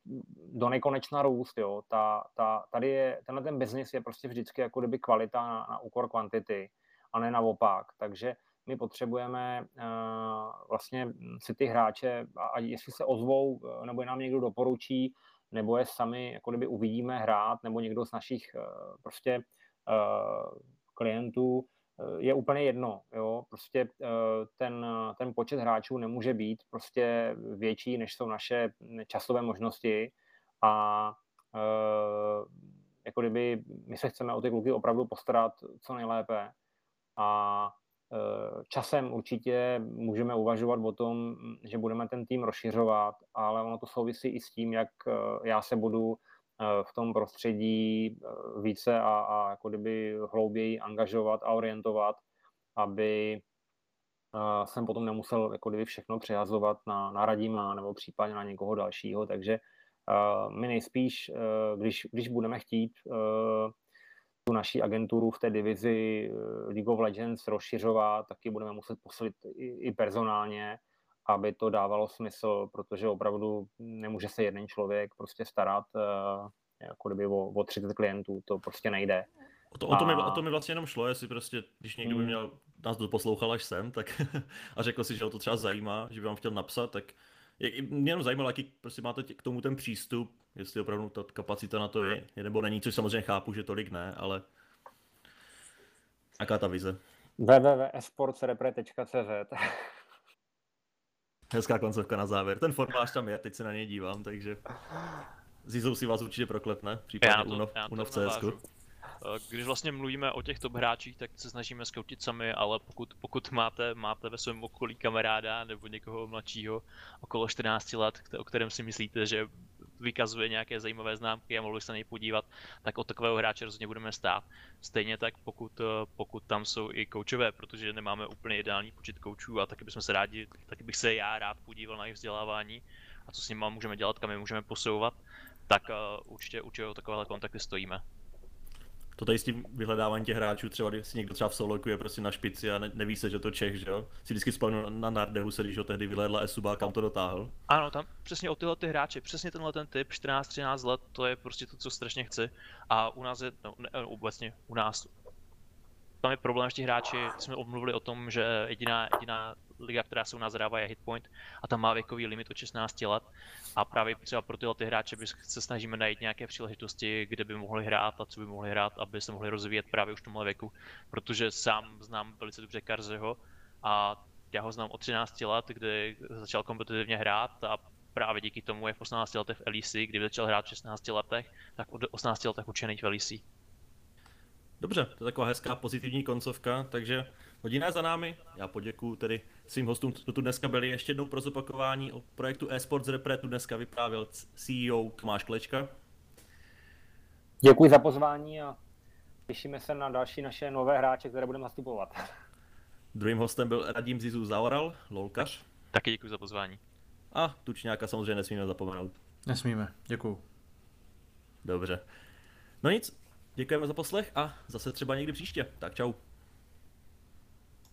S3: do nekonečna růst, jo. Ta, ta, tady je, tenhle ten biznis je prostě vždycky jako kdyby kvalita na, na úkor kvantity a ne naopak, takže my potřebujeme uh, vlastně si ty hráče, a, a jestli se ozvou, nebo je nám někdo doporučí, nebo je sami jako kdyby uvidíme hrát, nebo někdo z našich uh, prostě uh, klientů, je úplně jedno. Jo? Prostě eh, ten, ten počet hráčů nemůže být prostě větší, než jsou naše časové možnosti a eh, jako kdyby my se chceme o ty kluky opravdu postarat co nejlépe a eh, časem určitě můžeme uvažovat o tom, že budeme ten tým rozšiřovat, ale ono to souvisí i s tím, jak já se budu Eh, v tom prostředí eh, více a, a jako kdyby hlouběji angažovat a orientovat, aby eh, jsem potom nemusel jako kdyby všechno přihazovat na, na Radima nebo případně na někoho dalšího, takže my nejspíš, když, když budeme chtít tu naší agenturu v té divizi League of Legends rozšiřovat, taky budeme muset posilit i, i personálně, aby to dávalo smysl, protože opravdu nemůže se jeden člověk prostě starat uh, jako kdyby o, o 30 klientů, to prostě nejde.
S1: O to, o, to mi, o to mi vlastně jenom šlo, jestli prostě, když někdo by hmm. měl nás doposlouchal až sem, tak a řekl si, že ho to třeba zajímá, že by vám chtěl napsat, tak jak, mě jenom zajímalo, jaký prostě máte k tomu ten přístup, jestli opravdu ta kapacita na to je, nebo není, což samozřejmě chápu, že tolik ne, ale jaká ta vize?
S3: www.esportsrepre.cz
S1: Hezká koncovka na závěr. Ten formář tam je, teď se na něj dívám, takže Zizou si vás určitě proklepne, případně Uno, Uno v CSku.
S2: Eh, když vlastně mluvíme o těch top hráčích, tak se snažíme skoutit sami, ale pokud, pokud máte, máte ve svém okolí kamaráda nebo někoho mladšího okolo 14 let, o kterém si myslíte, že vykazuje nějaké zajímavé známky a mohli se na něj podívat, tak od takového hráče rozhodně budeme stát. Stejně tak, pokud, eh, pokud tam jsou i koučové, protože nemáme úplně ideální počet koučů a taky bychom se rádi, taky bych se já rád podíval na jejich vzdělávání a co s nimi můžeme dělat, kam je můžeme posouvat, tak uh, určitě, určitě o takovéhle kontakty stojíme
S1: to tady s tím vyhledáváním těch hráčů, třeba když si někdo třeba v soloku je prostě na špici a ne, neví se, že to Čech, že jo? Si vždycky vzpomenu na Nardehu se, když ho tehdy vyhledla Esuba, kam to dotáhl.
S2: Ano, tam přesně o tyhle ty hráče, přesně tenhle ten typ, 14-13 let, to je prostě to, co strašně chci. A u nás je, no, ne, obecně u nás, tam je problém, že ti hráči, jsme omluvili o tom, že jediná, jediná liga, která se u nás zadává, je Hitpoint a tam má věkový limit od 16 let. A právě třeba pro tyhle ty hráče se snažíme najít nějaké příležitosti, kde by mohli hrát a co by mohli hrát, aby se mohli rozvíjet právě už v tomhle věku. Protože sám znám velice dobře Karzeho a já ho znám od 13 let, kdy začal kompetitivně hrát a právě díky tomu je v 18 letech v LEC, kdyby začal hrát v 16 letech, tak od 18 letech učený v LEC.
S1: Dobře, to je taková hezká pozitivní koncovka, takže hodina je za námi. Já poděkuji tedy svým hostům, kdo tu dneska byli. Ještě jednou pro zopakování o projektu eSports Repre tu dneska vyprávěl CEO Tomáš Klečka.
S3: Děkuji za pozvání a těšíme se na další naše nové hráče, které budeme zastupovat.
S1: Druhým hostem byl Radim Zizu Zaoral, lolkař.
S2: Taky děkuji za pozvání.
S1: A Tučňáka samozřejmě nesmíme zapomenout.
S4: Nesmíme, děkuji.
S1: Dobře. No nic, děkujeme za poslech a zase třeba někdy příště. Tak čau.